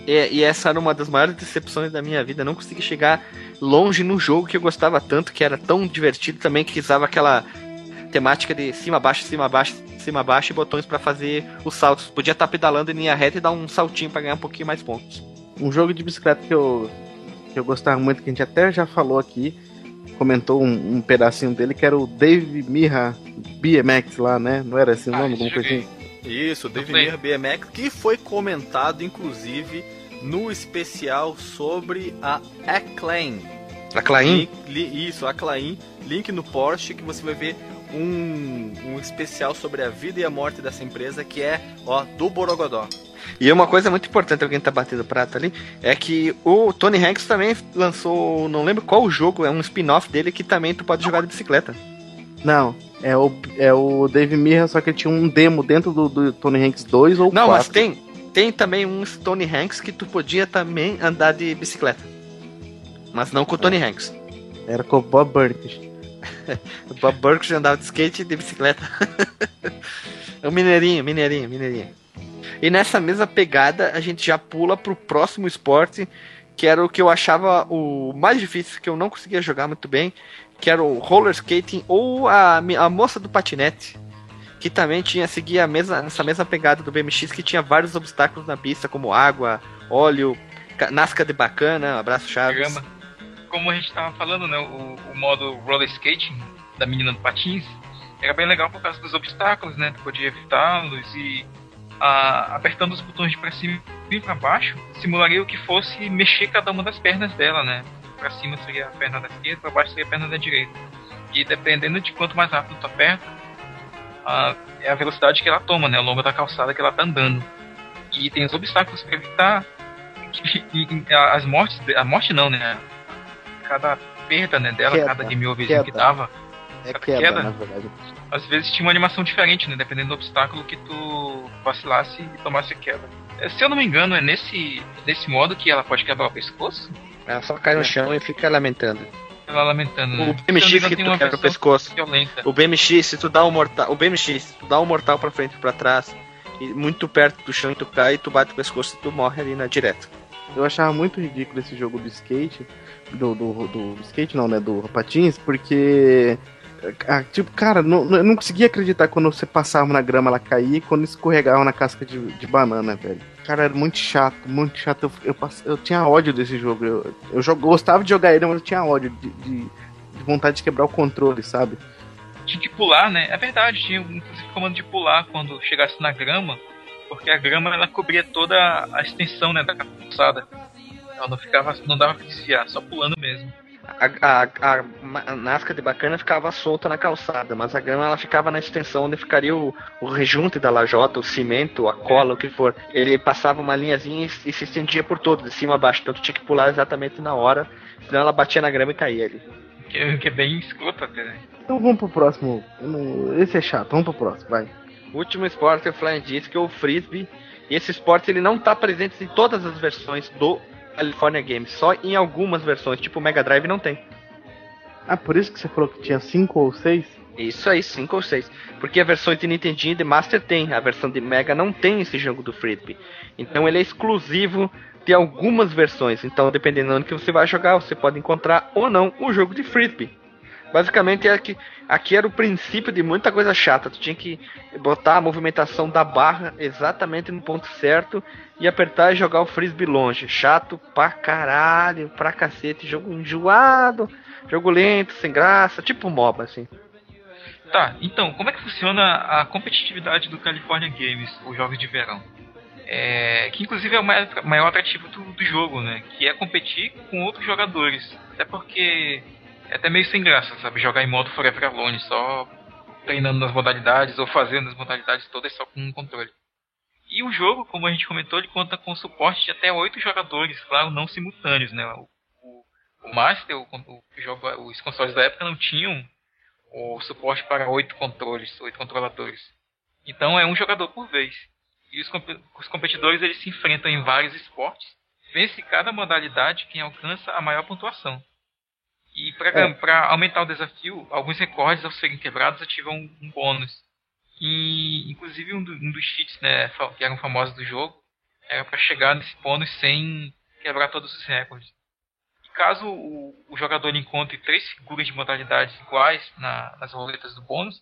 E, e, essa era uma das maiores decepções da minha vida. Não consegui chegar longe no jogo que eu gostava tanto, que era tão divertido também, que usava aquela temática de cima, baixo, cima, baixo, cima, baixo e botões para fazer os saltos. Podia estar tá pedalando em linha reta e dar um saltinho para ganhar um pouquinho mais pontos. Um jogo de bicicleta que eu, que eu gostava muito, que a gente até já falou aqui, comentou um, um pedacinho dele, que era o Dave Mirra BMX lá, né? Não era assim o ah, nome? Coisa assim? Isso, Dave Mirra BMX, que foi comentado, inclusive, no especial sobre a Acclaim. Acclaim? Isso, Acclaim. Link no Porsche que você vai ver um, um especial sobre a vida e a morte dessa empresa que é, ó, do Borogodó. E uma coisa muito importante, alguém tá batendo prato ali, é que o Tony Hanks também lançou, não lembro qual jogo, é um spin-off dele que também tu pode jogar de bicicleta. Não, é o, é o Dave Mirra, só que ele tinha um demo dentro do, do Tony Hanks 2 ou Não, 4. mas tem, tem também um Tony Hanks que tu podia também andar de bicicleta. Mas não com o Tony é. Hanks. Era com o Bob Burks. o Bob Burks andava de skate e de bicicleta. o mineirinho, mineirinho, mineirinho. E nessa mesma pegada, a gente já pula pro próximo esporte, que era o que eu achava o mais difícil, que eu não conseguia jogar muito bem, que era o roller skating ou a, a moça do patinete que também tinha seguir a mesma, essa mesma pegada do BMX, que tinha vários obstáculos na pista, como água, óleo, nasca de bacana, abraço Chaves. Como a gente estava falando, né, o, o, modo roller skating da menina do patins era bem legal por causa dos obstáculos, né, podia evitá-los e a, apertando os botões de para cima e para baixo, simularia o que fosse mexer cada uma das pernas dela, né. Para cima seria a perna da esquerda, para baixo seria a perna da direita. E dependendo de quanto mais rápido tu aperta, a, é a velocidade que ela toma, né, ao longo da calçada que ela tá andando. E tem os obstáculos para evitar que, que, as mortes, a morte não, né? Cada perda né, dela, queda, cada game overzinho que dava, é queda, queda, na verdade. às vezes tinha uma animação diferente, né? Dependendo do obstáculo que tu vacilasse e tomasse queda. É, se eu não me engano, é nesse, nesse modo que ela pode quebrar o pescoço? Ela só cai no chão e fica lamentando ela lamentando, né? O BMX que tu quebra o pescoço. Violenta. O BMX, se tu dá um mortal. O BMX, se tu dá um mortal pra frente e pra trás, e muito perto do chão e tu cai, tu bate o pescoço e tu morre ali na direta. Eu achava muito ridículo esse jogo do skate. Do, do, do, do skate não, né? Do patins, porque. Ah, tipo, cara, não, eu não conseguia acreditar quando você passava na grama ela caía e quando escorregava na casca de, de banana, velho. Cara, era muito chato, muito chato. Eu, eu, eu tinha ódio desse jogo. Eu, eu jogo, gostava de jogar ele, mas eu tinha ódio de, de, de, vontade de quebrar o controle, sabe? Tinha que pular, né? É verdade, tinha inclusive comando de pular quando chegasse na grama, porque a grama ela cobria toda a extensão né, da calçada. Ela não ficava, não dava pra desviar, só pulando mesmo a, a, a nasca de bacana ficava solta na calçada, mas a grama ela ficava na extensão onde ficaria o, o rejunte da lajota, o cimento, a cola, o que for. Ele passava uma linhazinha e, e se estendia por todo, de cima a baixo. Então tu tinha que pular exatamente na hora, senão ela batia na grama e caía ali. Que, que é bem escroto até, né? Então vamos pro próximo. Esse é chato, vamos pro próximo, vai. O último esporte é o Flying Disc, é o Frisbee. E esse esporte ele não está presente em todas as versões do California Games, só em algumas versões, tipo o Mega Drive não tem. Ah, por isso que você falou que tinha 5 ou 6? Isso aí, 5 ou 6. Porque a versão de Nintendinho e de Master tem, a versão de Mega não tem esse jogo do Frisbee. Então ele é exclusivo de algumas versões. Então, dependendo do que você vai jogar, você pode encontrar ou não o jogo de Frisbee. Basicamente é que aqui era o princípio de muita coisa chata. Tu tinha que botar a movimentação da barra exatamente no ponto certo e apertar e jogar o frisbee longe. Chato pra caralho, pra cacete, jogo enjoado, jogo lento, sem graça, tipo MOBA assim. Tá, então, como é que funciona a competitividade do California Games, os jogos de verão? É, que inclusive é o maior, maior atrativo do, do jogo, né? Que é competir com outros jogadores. Até porque é até meio sem graça, sabe? Jogar em modo Forever Alone, só treinando nas modalidades ou fazendo as modalidades todas só com um controle. E o jogo, como a gente comentou, ele conta com suporte de até oito jogadores, claro, não simultâneos, né? O, o, o Master, o, o jogo, os consoles da época não tinham o suporte para oito controles, oito controladores. Então é um jogador por vez. E os, os competidores eles se enfrentam em vários esportes. Vence cada modalidade quem alcança a maior pontuação. E para é. aumentar o desafio, alguns recordes ao serem quebrados ativam um, bônus. E inclusive um, do, um, dos cheats né, que eram famosos do jogo era para chegar nesse bônus sem quebrar todos os recordes. E caso o, o jogador encontre três figuras de modalidades iguais na, nas roletas do bônus,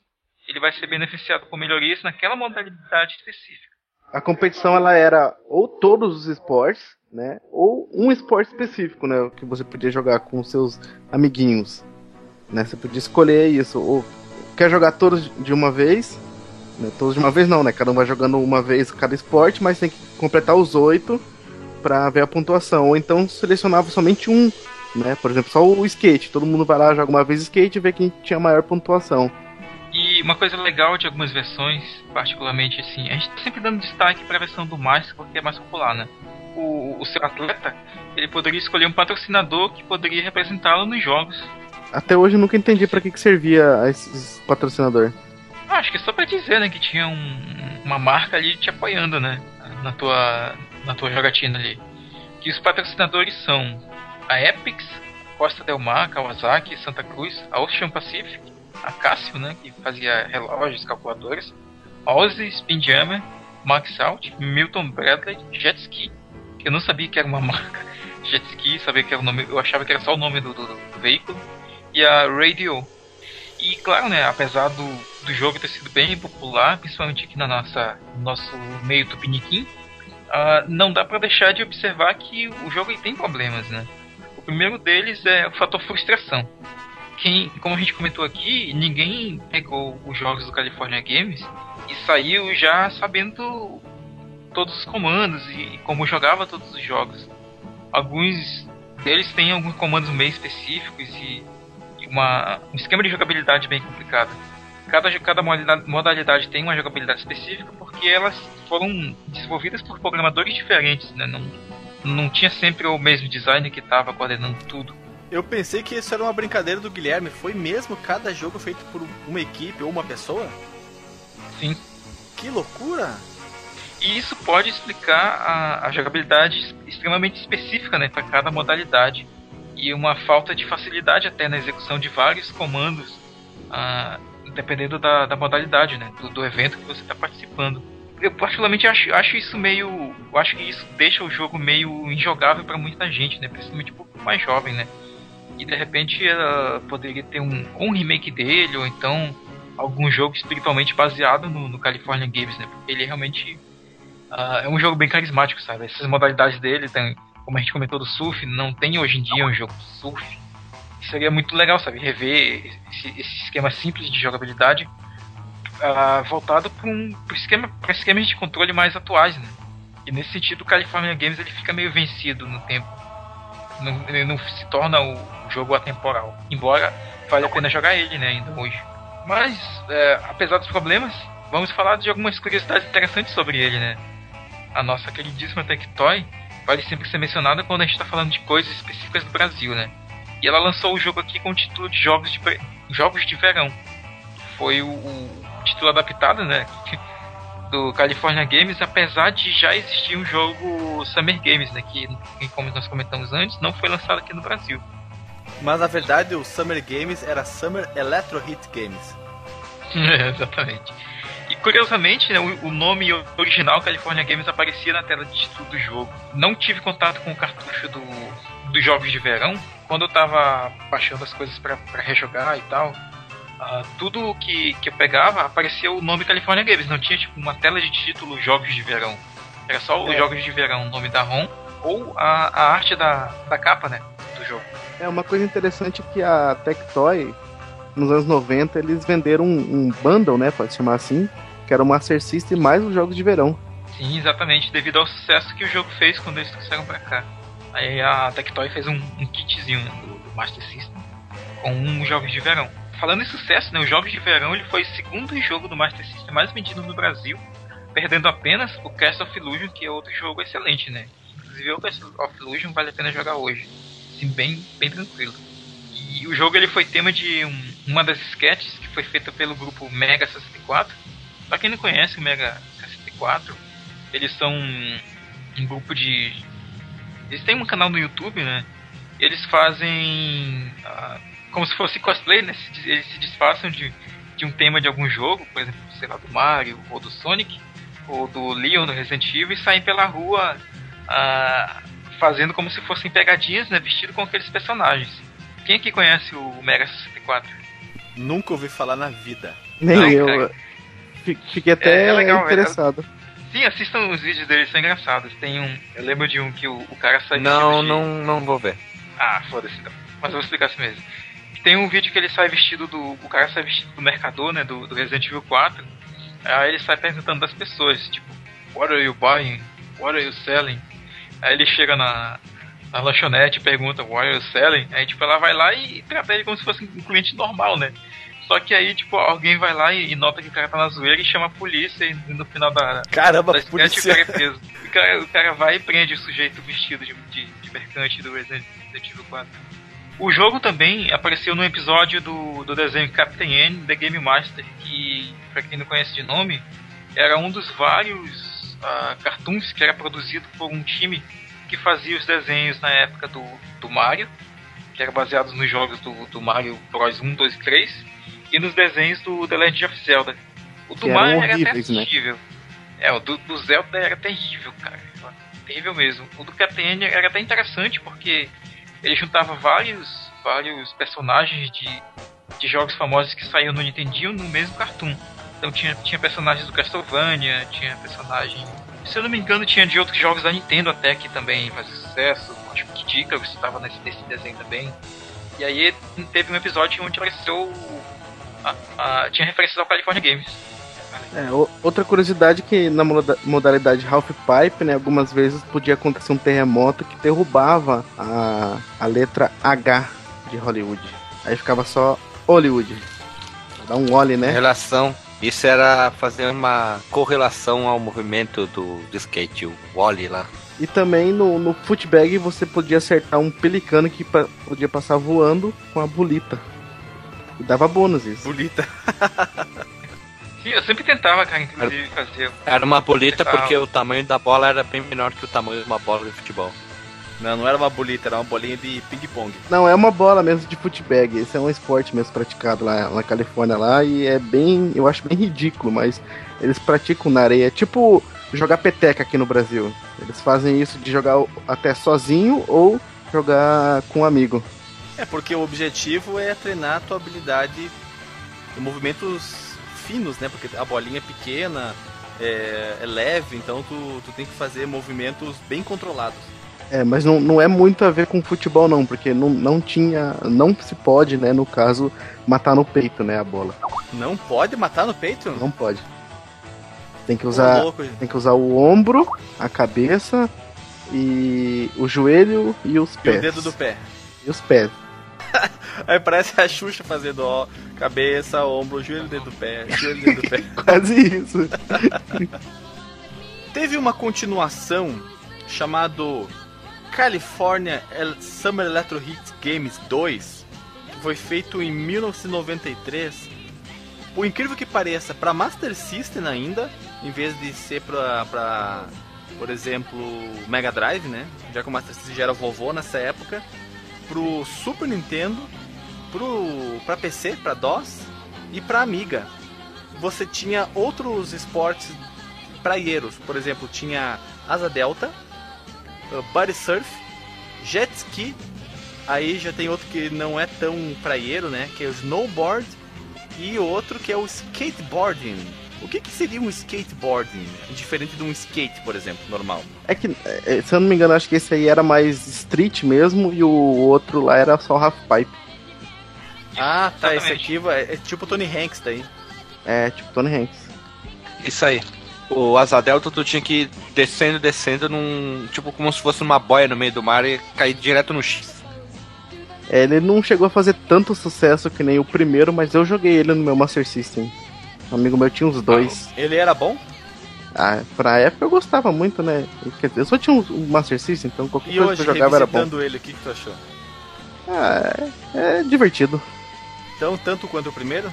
ele vai ser beneficiado por melhorias naquela modalidade específica. A competição ela era ou todos os esportes né? Ou um esporte específico, né? Que você podia jogar com seus amiguinhos, né? Você podia escolher isso. Ou quer jogar todos de uma vez, né? Todos de uma vez não, né? Cada um vai jogando uma vez cada esporte, mas tem que completar os oito para ver a pontuação. Ou então selecionava somente um, né? Por exemplo, só o skate. Todo mundo vai lá, joga uma vez skate e vê quem tinha maior pontuação. E uma coisa legal de algumas versões, particularmente assim, a gente tá sempre dando destaque para a versão do Master porque é mais popular, né? O, o seu atleta, ele poderia escolher um patrocinador que poderia representá-lo nos jogos. Até hoje eu nunca entendi para que, que servia esse patrocinador. Ah, acho que é só para dizer, né, que tinha um, uma marca ali te apoiando, né, na tua, na tua jogatina ali. Que os patrocinadores são a Epix, Costa Del Mar, Kawasaki, Santa Cruz, a Ocean Pacific, a Casio, né, que fazia relógios, calculadores, Ozzy, Spinjammer, Max Out, Milton Bradley, Jet Ski, eu não sabia que era uma marca jet ski, sabia que era o nome, eu achava que era só o nome do, do, do veículo. E a Radio. E claro, né, apesar do, do jogo ter sido bem popular, principalmente aqui na nossa no nosso meio tupiniquim, uh, não dá para deixar de observar que o jogo tem problemas, né? O primeiro deles é o fator frustração. Quem, como a gente comentou aqui, ninguém pegou os jogos do California Games e saiu já sabendo todos os comandos e, e como jogava todos os jogos. Alguns deles têm alguns comandos meio específicos e, e uma, um esquema de jogabilidade bem complicado. Cada, cada modalidade tem uma jogabilidade específica porque elas foram desenvolvidas por programadores diferentes, né? Não, não tinha sempre o mesmo design que estava coordenando tudo. Eu pensei que isso era uma brincadeira do Guilherme. Foi mesmo cada jogo feito por uma equipe ou uma pessoa? Sim. Que loucura! E isso pode explicar a, a jogabilidade extremamente específica né, para cada modalidade e uma falta de facilidade até na execução de vários comandos, ah, dependendo da, da modalidade, né, do, do evento que você está participando. Eu particularmente acho, acho isso meio, acho que isso deixa o jogo meio injogável para muita gente, né, principalmente para o mais jovem, né. E de repente ela poderia ter um, um remake dele ou então algum jogo espiritualmente baseado no, no California Games, né, porque ele realmente Uh, é um jogo bem carismático, sabe? Essas modalidades dele, tem, como a gente comentou do surf, não tem hoje em dia um jogo surf. Seria muito legal, sabe? Rever esse, esse esquema simples de jogabilidade uh, voltado para um esquema, esquemas de controle mais atuais, né? E nesse sentido, o California Games ele fica meio vencido no tempo. Não, ele não se torna o jogo atemporal. Embora vale a pena jogar ele, né, ainda hoje. Mas, é, apesar dos problemas, vamos falar de algumas curiosidades interessantes sobre ele, né? A nossa queridíssima Tectoy vale sempre ser mencionada quando a gente está falando de coisas específicas do Brasil, né? E ela lançou o jogo aqui com o título de Jogos de, Jogos de Verão. Foi o, o título adaptado, né? do California Games, apesar de já existir um jogo Summer Games, né, que, como nós comentamos antes, não foi lançado aqui no Brasil. Mas na verdade o Summer Games era Summer Electro Hit Games. é, exatamente. Curiosamente, né, o, o, nome original California Games aparecia na tela de título do jogo. Não tive contato com o cartucho do, dos jogos de verão. Quando eu tava baixando as coisas para rejogar e tal, uh, tudo que, que eu pegava aparecia o nome California Games. Não tinha tipo uma tela de título jogos de verão. Era só os é. jogos de verão, o nome da ROM ou a, a arte da, da capa, né, do jogo. É uma coisa interessante que a Tectoy nos anos 90 eles venderam um, um bundle, né, pode chamar assim, que era o Master System mais os jogos de verão. Sim, exatamente, devido ao sucesso que o jogo fez quando eles trouxeram pra cá. Aí a Tectoy fez um, um kitzinho do, do, Master System com um jogos de verão. Falando em sucesso, né, os jogos de verão ele foi o segundo jogo do Master System mais vendido no Brasil, perdendo apenas o Castle of Illusion, que é outro jogo excelente, né? Inclusive o Castle of Illusion vale a pena jogar hoje, assim, bem, bem tranquilo. E o jogo ele foi tema de um, uma das sketches que foi feita pelo grupo Mega 64. Pra quem não conhece o Mega 64, eles são um, um grupo de. Eles têm um canal no YouTube, né? Eles fazem. Uh, como se fosse cosplay, né? Eles se disfarçam de, de um tema de algum jogo, por exemplo, sei lá, do Mario ou do Sonic, ou do Leon do Resident Evil, e saem pela rua uh, fazendo como se fossem pegadinhas, né? Vestido com aqueles personagens. Quem aqui conhece o Mega 64? Nunca ouvi falar na vida. Nem Não, eu. Fiquei até é, é legal, interessado. É... Sim, assistam os vídeos deles, são engraçados. Tem um. Eu lembro de um que o, o cara sai Não, de... não, não vou ver. Ah, foda-se então. Mas eu vou explicar assim mesmo. Tem um vídeo que ele sai vestido do. O cara sai vestido do mercador, né? Do, do Resident Evil 4. Aí ele sai perguntando das pessoas, tipo, What are you buying? What are you selling? Aí ele chega na, na lanchonete pergunta What are you selling? Aí tipo, ela vai lá e trata ele como se fosse um cliente normal, né? Só que aí, tipo, alguém vai lá e, nota que o cara tá na zoeira e chama a polícia e no final da. Caramba, da polícia. O cara, é preso. O, cara, o cara vai e prende o sujeito vestido de, de, de mercante do Resident Evil 4. O jogo também apareceu no episódio do, do desenho Captain N, The Game Master, que, pra quem não conhece de nome, era um dos vários uh, cartoons que era produzido por um time que fazia os desenhos na época do, do Mario, que era baseados nos jogos do, do Mario Bros 1, 2 e 3 e nos desenhos do The Legend of Zelda. O do Mario era até assistível. Né? É, o do, do, Zelda era terrível, cara. Terrível mesmo. O do Captain era até interessante porque ele juntava vários, vários personagens de, de jogos famosos que saíam no Nintendo no mesmo cartoon. Então tinha, tinha personagens do Castlevania, tinha personagem. Se eu não me engano, tinha de outros jogos da Nintendo até que também fazia sucesso. Acho que Dica estava nesse, nesse desenho também. E aí teve um episódio onde apareceu tinha referências ao California Games. É, outra curiosidade que na modalidade Half Pipe, né, algumas vezes podia acontecer um terremoto que derrubava a, a letra H de Hollywood. Aí ficava só Hollywood. Dá um ole, né? Relação. Isso era fazer uma correlação ao movimento do, do skate, o Wally lá. E também no, no footbag você podia acertar um pelicano que pa podia passar voando com a bolita. E dava bônus isso. Bolita. Sim, eu sempre tentava, cara, inclusive, fazer. Era uma bolita porque o tamanho da bola era bem menor que o tamanho de uma bola de futebol. Não, não era uma bolita, era uma bolinha de ping-pong. Não, é uma bola mesmo de footbag. Esse é um esporte mesmo praticado lá na Califórnia lá e é bem, eu acho bem ridículo, mas eles praticam na areia. É tipo jogar peteca aqui no Brasil. Eles fazem isso de jogar até sozinho ou jogar com um amigo. É, porque o objetivo é treinar a tua habilidade em movimentos finos, né? Porque a bolinha é pequena, é, é leve, então tu, tu tem que fazer movimentos bem controlados. É, mas não, não é muito a ver com futebol não, porque não, não tinha, não se pode, né, no caso, matar no peito, né, a bola. Não pode matar no peito? Não pode. Tem que usar, tem que usar o ombro, a cabeça e o joelho e os pés. E o dedo do pé. E os pés. Aí parece a Xuxa fazendo, ó, cabeça, ombro, joelho, dedo do pé, joelho, dedo do pé. Quase isso. Teve uma continuação chamado California Summer Electro Hits Games 2, que foi feito em 1993. Por incrível que pareça, para Master System ainda, em vez de ser pra, pra por exemplo, Mega Drive, né? Já que o Master System já era vovô nessa época, pro Super Nintendo, pro pra PC, pra DOS e pra Amiga. Você tinha outros esportes praieiros, por exemplo, tinha Asa Delta, uh, Body Surf, Jet Ski, aí já tem outro que não é tão praieiro, né? Que é o Snowboard e outro que é o Skateboarding. O que, que seria um skateboarding, diferente de um skate, por exemplo, normal? É que, é, se eu não me engano, acho que esse aí era mais street mesmo e o outro lá era só half pipe. Ah, tá, esse aqui é, é tipo Tony Hanks daí. É, tipo Tony Hanks. Isso aí. O Asa Delta tu tinha que ir descendo, descendo num. Tipo como se fosse uma boia no meio do mar e cair direto no X. É, ele não chegou a fazer tanto sucesso que nem o primeiro, mas eu joguei ele no meu Master System. Um amigo meu tinha uns dois. Ele era bom? Ah, pra época eu gostava muito, né? Quer dizer, eu só tinha um Master System, então qualquer E coisa hoje, que eu jogava era bom. revisitando ele, o que, que tu achou? Ah, é, é divertido. Então, tanto quanto o primeiro?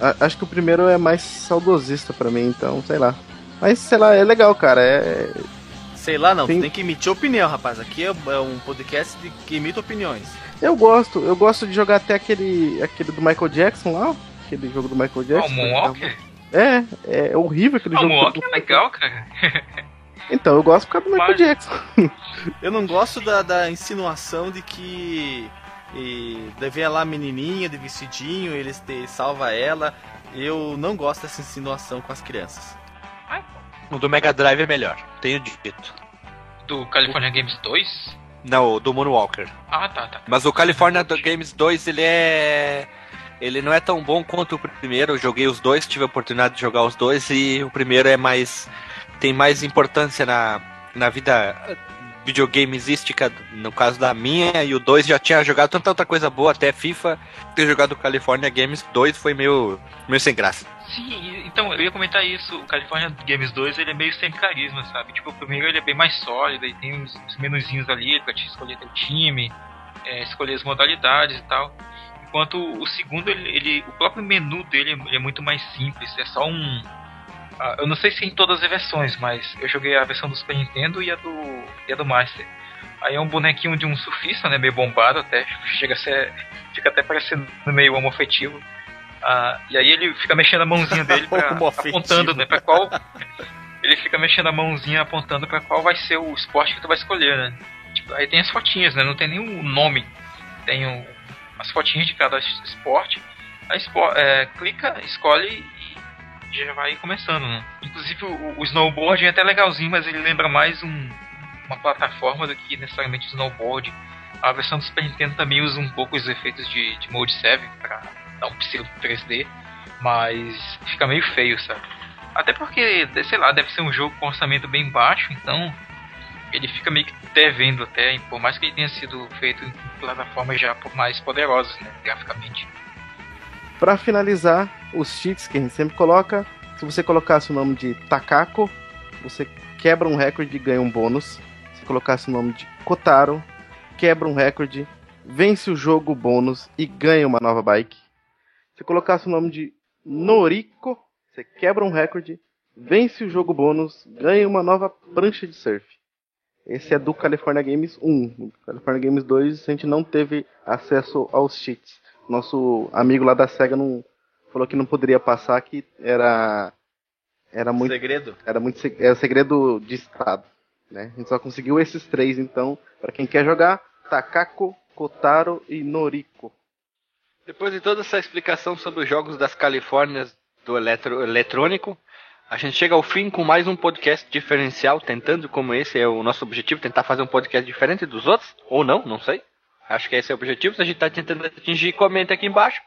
A- acho que o primeiro é mais saudosista pra mim, então, sei lá. Mas, sei lá, é legal, cara. É, Sei lá, não. Tu tem que emitir opinião, rapaz. Aqui é é um podcast que emite opiniões. Eu gosto, eu gosto de jogar até aquele, aquele do Michael Jackson lá, aquele jogo do Michael Jackson. o Moonwalker? É, é horrível aquele Ah, o jogo. Moonwalker é legal, cara. Então, eu gosto por causa do Michael Mas- Jackson. Eu não gosto da, da insinuação de que e, vem lá a menininha de vestidinho, eles te, salva ela. Eu não gosto dessa insinuação com as crianças. O do Mega Drive é melhor, tenho dito. Do California Games 2? Não, o do Moonwalker. Ah, tá, tá. Mas o California Games 2, ele é. Ele não é tão bom quanto o primeiro. Eu joguei os dois, tive a oportunidade de jogar os dois e o primeiro é mais. tem mais importância na, na vida videogamesística, no caso da minha, e o 2 já tinha jogado tanta outra coisa boa, até FIFA. Ter jogado California Games 2 foi meio, meio sem graça. Sim, então, eu ia comentar isso. O California Games 2 ele é meio sem carisma, sabe? Tipo, o primeiro ele é bem mais sólido e tem uns menuzinhos ali pra te escolher teu time, é, escolher as modalidades e tal. Enquanto o segundo, ele, ele- o próprio menu dele é- é muito mais simples. É só um. ah, eu não sei se em todas as versões, mas eu joguei a versão do Super Nintendo e a do, e a do Master. Aí é um bonequinho de um surfista, né? Meio bombado até. Chega a ser. Fica até parecendo meio homofetivo. Ah, e aí ele fica mexendo a mãozinha dele pra, apontando, né? Pra qual. Ele fica mexendo a mãozinha apontando pra qual vai ser o esporte que tu vai escolher, né? Tipo, aí tem as fotinhas, né? Não tem nenhum nome. Tem o- as fotinhas de cada es- esporte. Espo- é, clica, escolhe e já vai começando, né? Inclusive o, o snowboard é até legalzinho, mas ele lembra mais um- uma plataforma do que necessariamente snowboard. A versão do Super Nintendo também usa um pouco os efeitos de, de Mode 7 pra dar um pseudo 3D, mas fica meio feio, sabe? Até porque, sei lá, deve ser um jogo com orçamento bem baixo, então ele fica meio que devendo até, por mais que ele tenha sido feito em plataformas já mais poderosas, né, graficamente. Pra finalizar, os cheats que a gente sempre coloca, se você colocasse o nome de Takako, você quebra um recorde e ganha um bônus. Se colocasse o nome de Kotaro, quebra um recorde, vence o jogo bônus e ganha uma nova bike. Se colocasse o nome de Noriko, você quebra um recorde, vence o jogo bônus, ganha uma nova prancha de surf. Esse é do California Games 1. No California Games 2 a gente não teve acesso aos cheats. Nosso amigo lá da SEGA não falou que não poderia passar, que era era muito Segredo? era muito é segredo de estado, né? A gente só conseguiu esses três então, Pra quem quer jogar, Takako, Kotaro e Noriko. Depois de toda essa explicação sobre os jogos das Califórnias do eletro, eletrônico, a gente chega ao fim com mais um podcast diferencial, tentando, como esse é o nosso objetivo, tentar fazer um podcast diferente dos outros, ou não, não sei. Acho que esse é o objetivo, a gente está tentando atingir, comente aqui embaixo.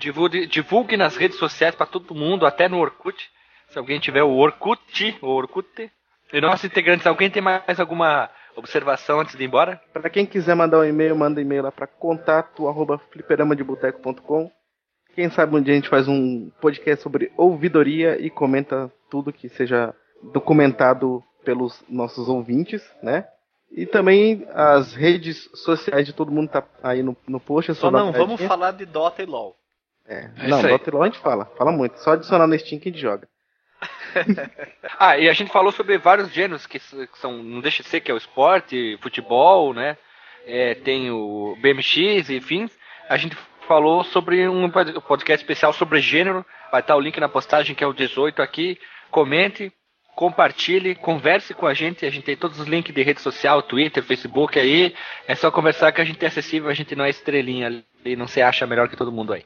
Divulgue, divulgue nas redes sociais para todo mundo, até no Orkut. Se alguém tiver o Orkut, o Orkut. E nossos integrantes, alguém tem mais alguma observação antes de ir embora? Pra quem quiser mandar um e-mail, manda e-mail lá pra contato arroba fliperamadeboteco.com. Quem sabe um dia a gente faz um podcast sobre ouvidoria e comenta tudo que seja documentado pelos nossos ouvintes, né? E também as redes sociais de todo mundo tá aí no, no post. é Só dar não vamos falar de Dota e LoL. É, É não. Dota e LoL a gente fala, fala muito. Só adicionar no Steam que a gente joga. ah, e a gente falou sobre vários gêneros que são, não deixa de ser que é o esporte, futebol, né? É, tem o BMX, enfim. A gente falou sobre um podcast especial sobre gênero. Vai estar o link na postagem que é o 18 aqui. Comente, compartilhe, converse com a gente. A gente tem todos os links de rede social, Twitter, Facebook aí. É só conversar que a gente é acessível, a gente não é estrelinha ali, não se acha melhor que todo mundo aí.